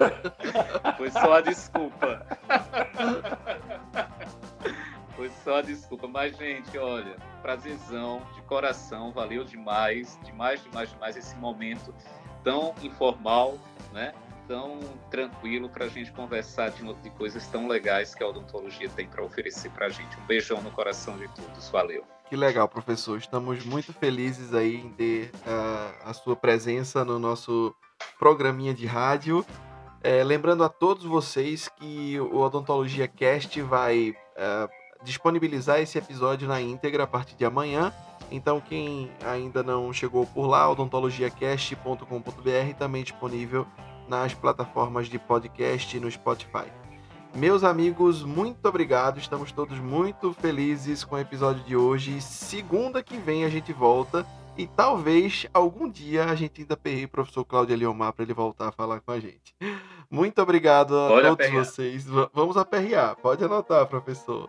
Foi só a desculpa. Foi só a desculpa. Mas, gente, olha, prazerzão, de coração, valeu demais, demais, demais, demais esse momento tão informal né? Tão tranquilo para a gente conversar de, de coisas tão legais que a odontologia tem para oferecer para a gente. Um beijão no coração de todos. Valeu. Que legal, professor. Estamos muito felizes aí em ter uh, a sua presença no nosso programinha de rádio. É, lembrando a todos vocês que o Odontologia Cast vai uh, disponibilizar esse episódio na íntegra a partir de amanhã. Então, quem ainda não chegou por lá, odontologiacast.com.br também disponível nas plataformas de podcast e no Spotify. Meus amigos, muito obrigado. Estamos todos muito felizes com o episódio de hoje. Segunda que vem a gente volta e talvez algum dia a gente ainda perre o professor Cláudio Eliomar para ele voltar a falar com a gente. Muito obrigado a Pode todos aperrear. vocês. Vamos aperrear. Pode anotar, professor.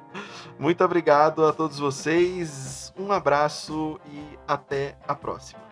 Muito obrigado a todos vocês. Um abraço e até a próxima.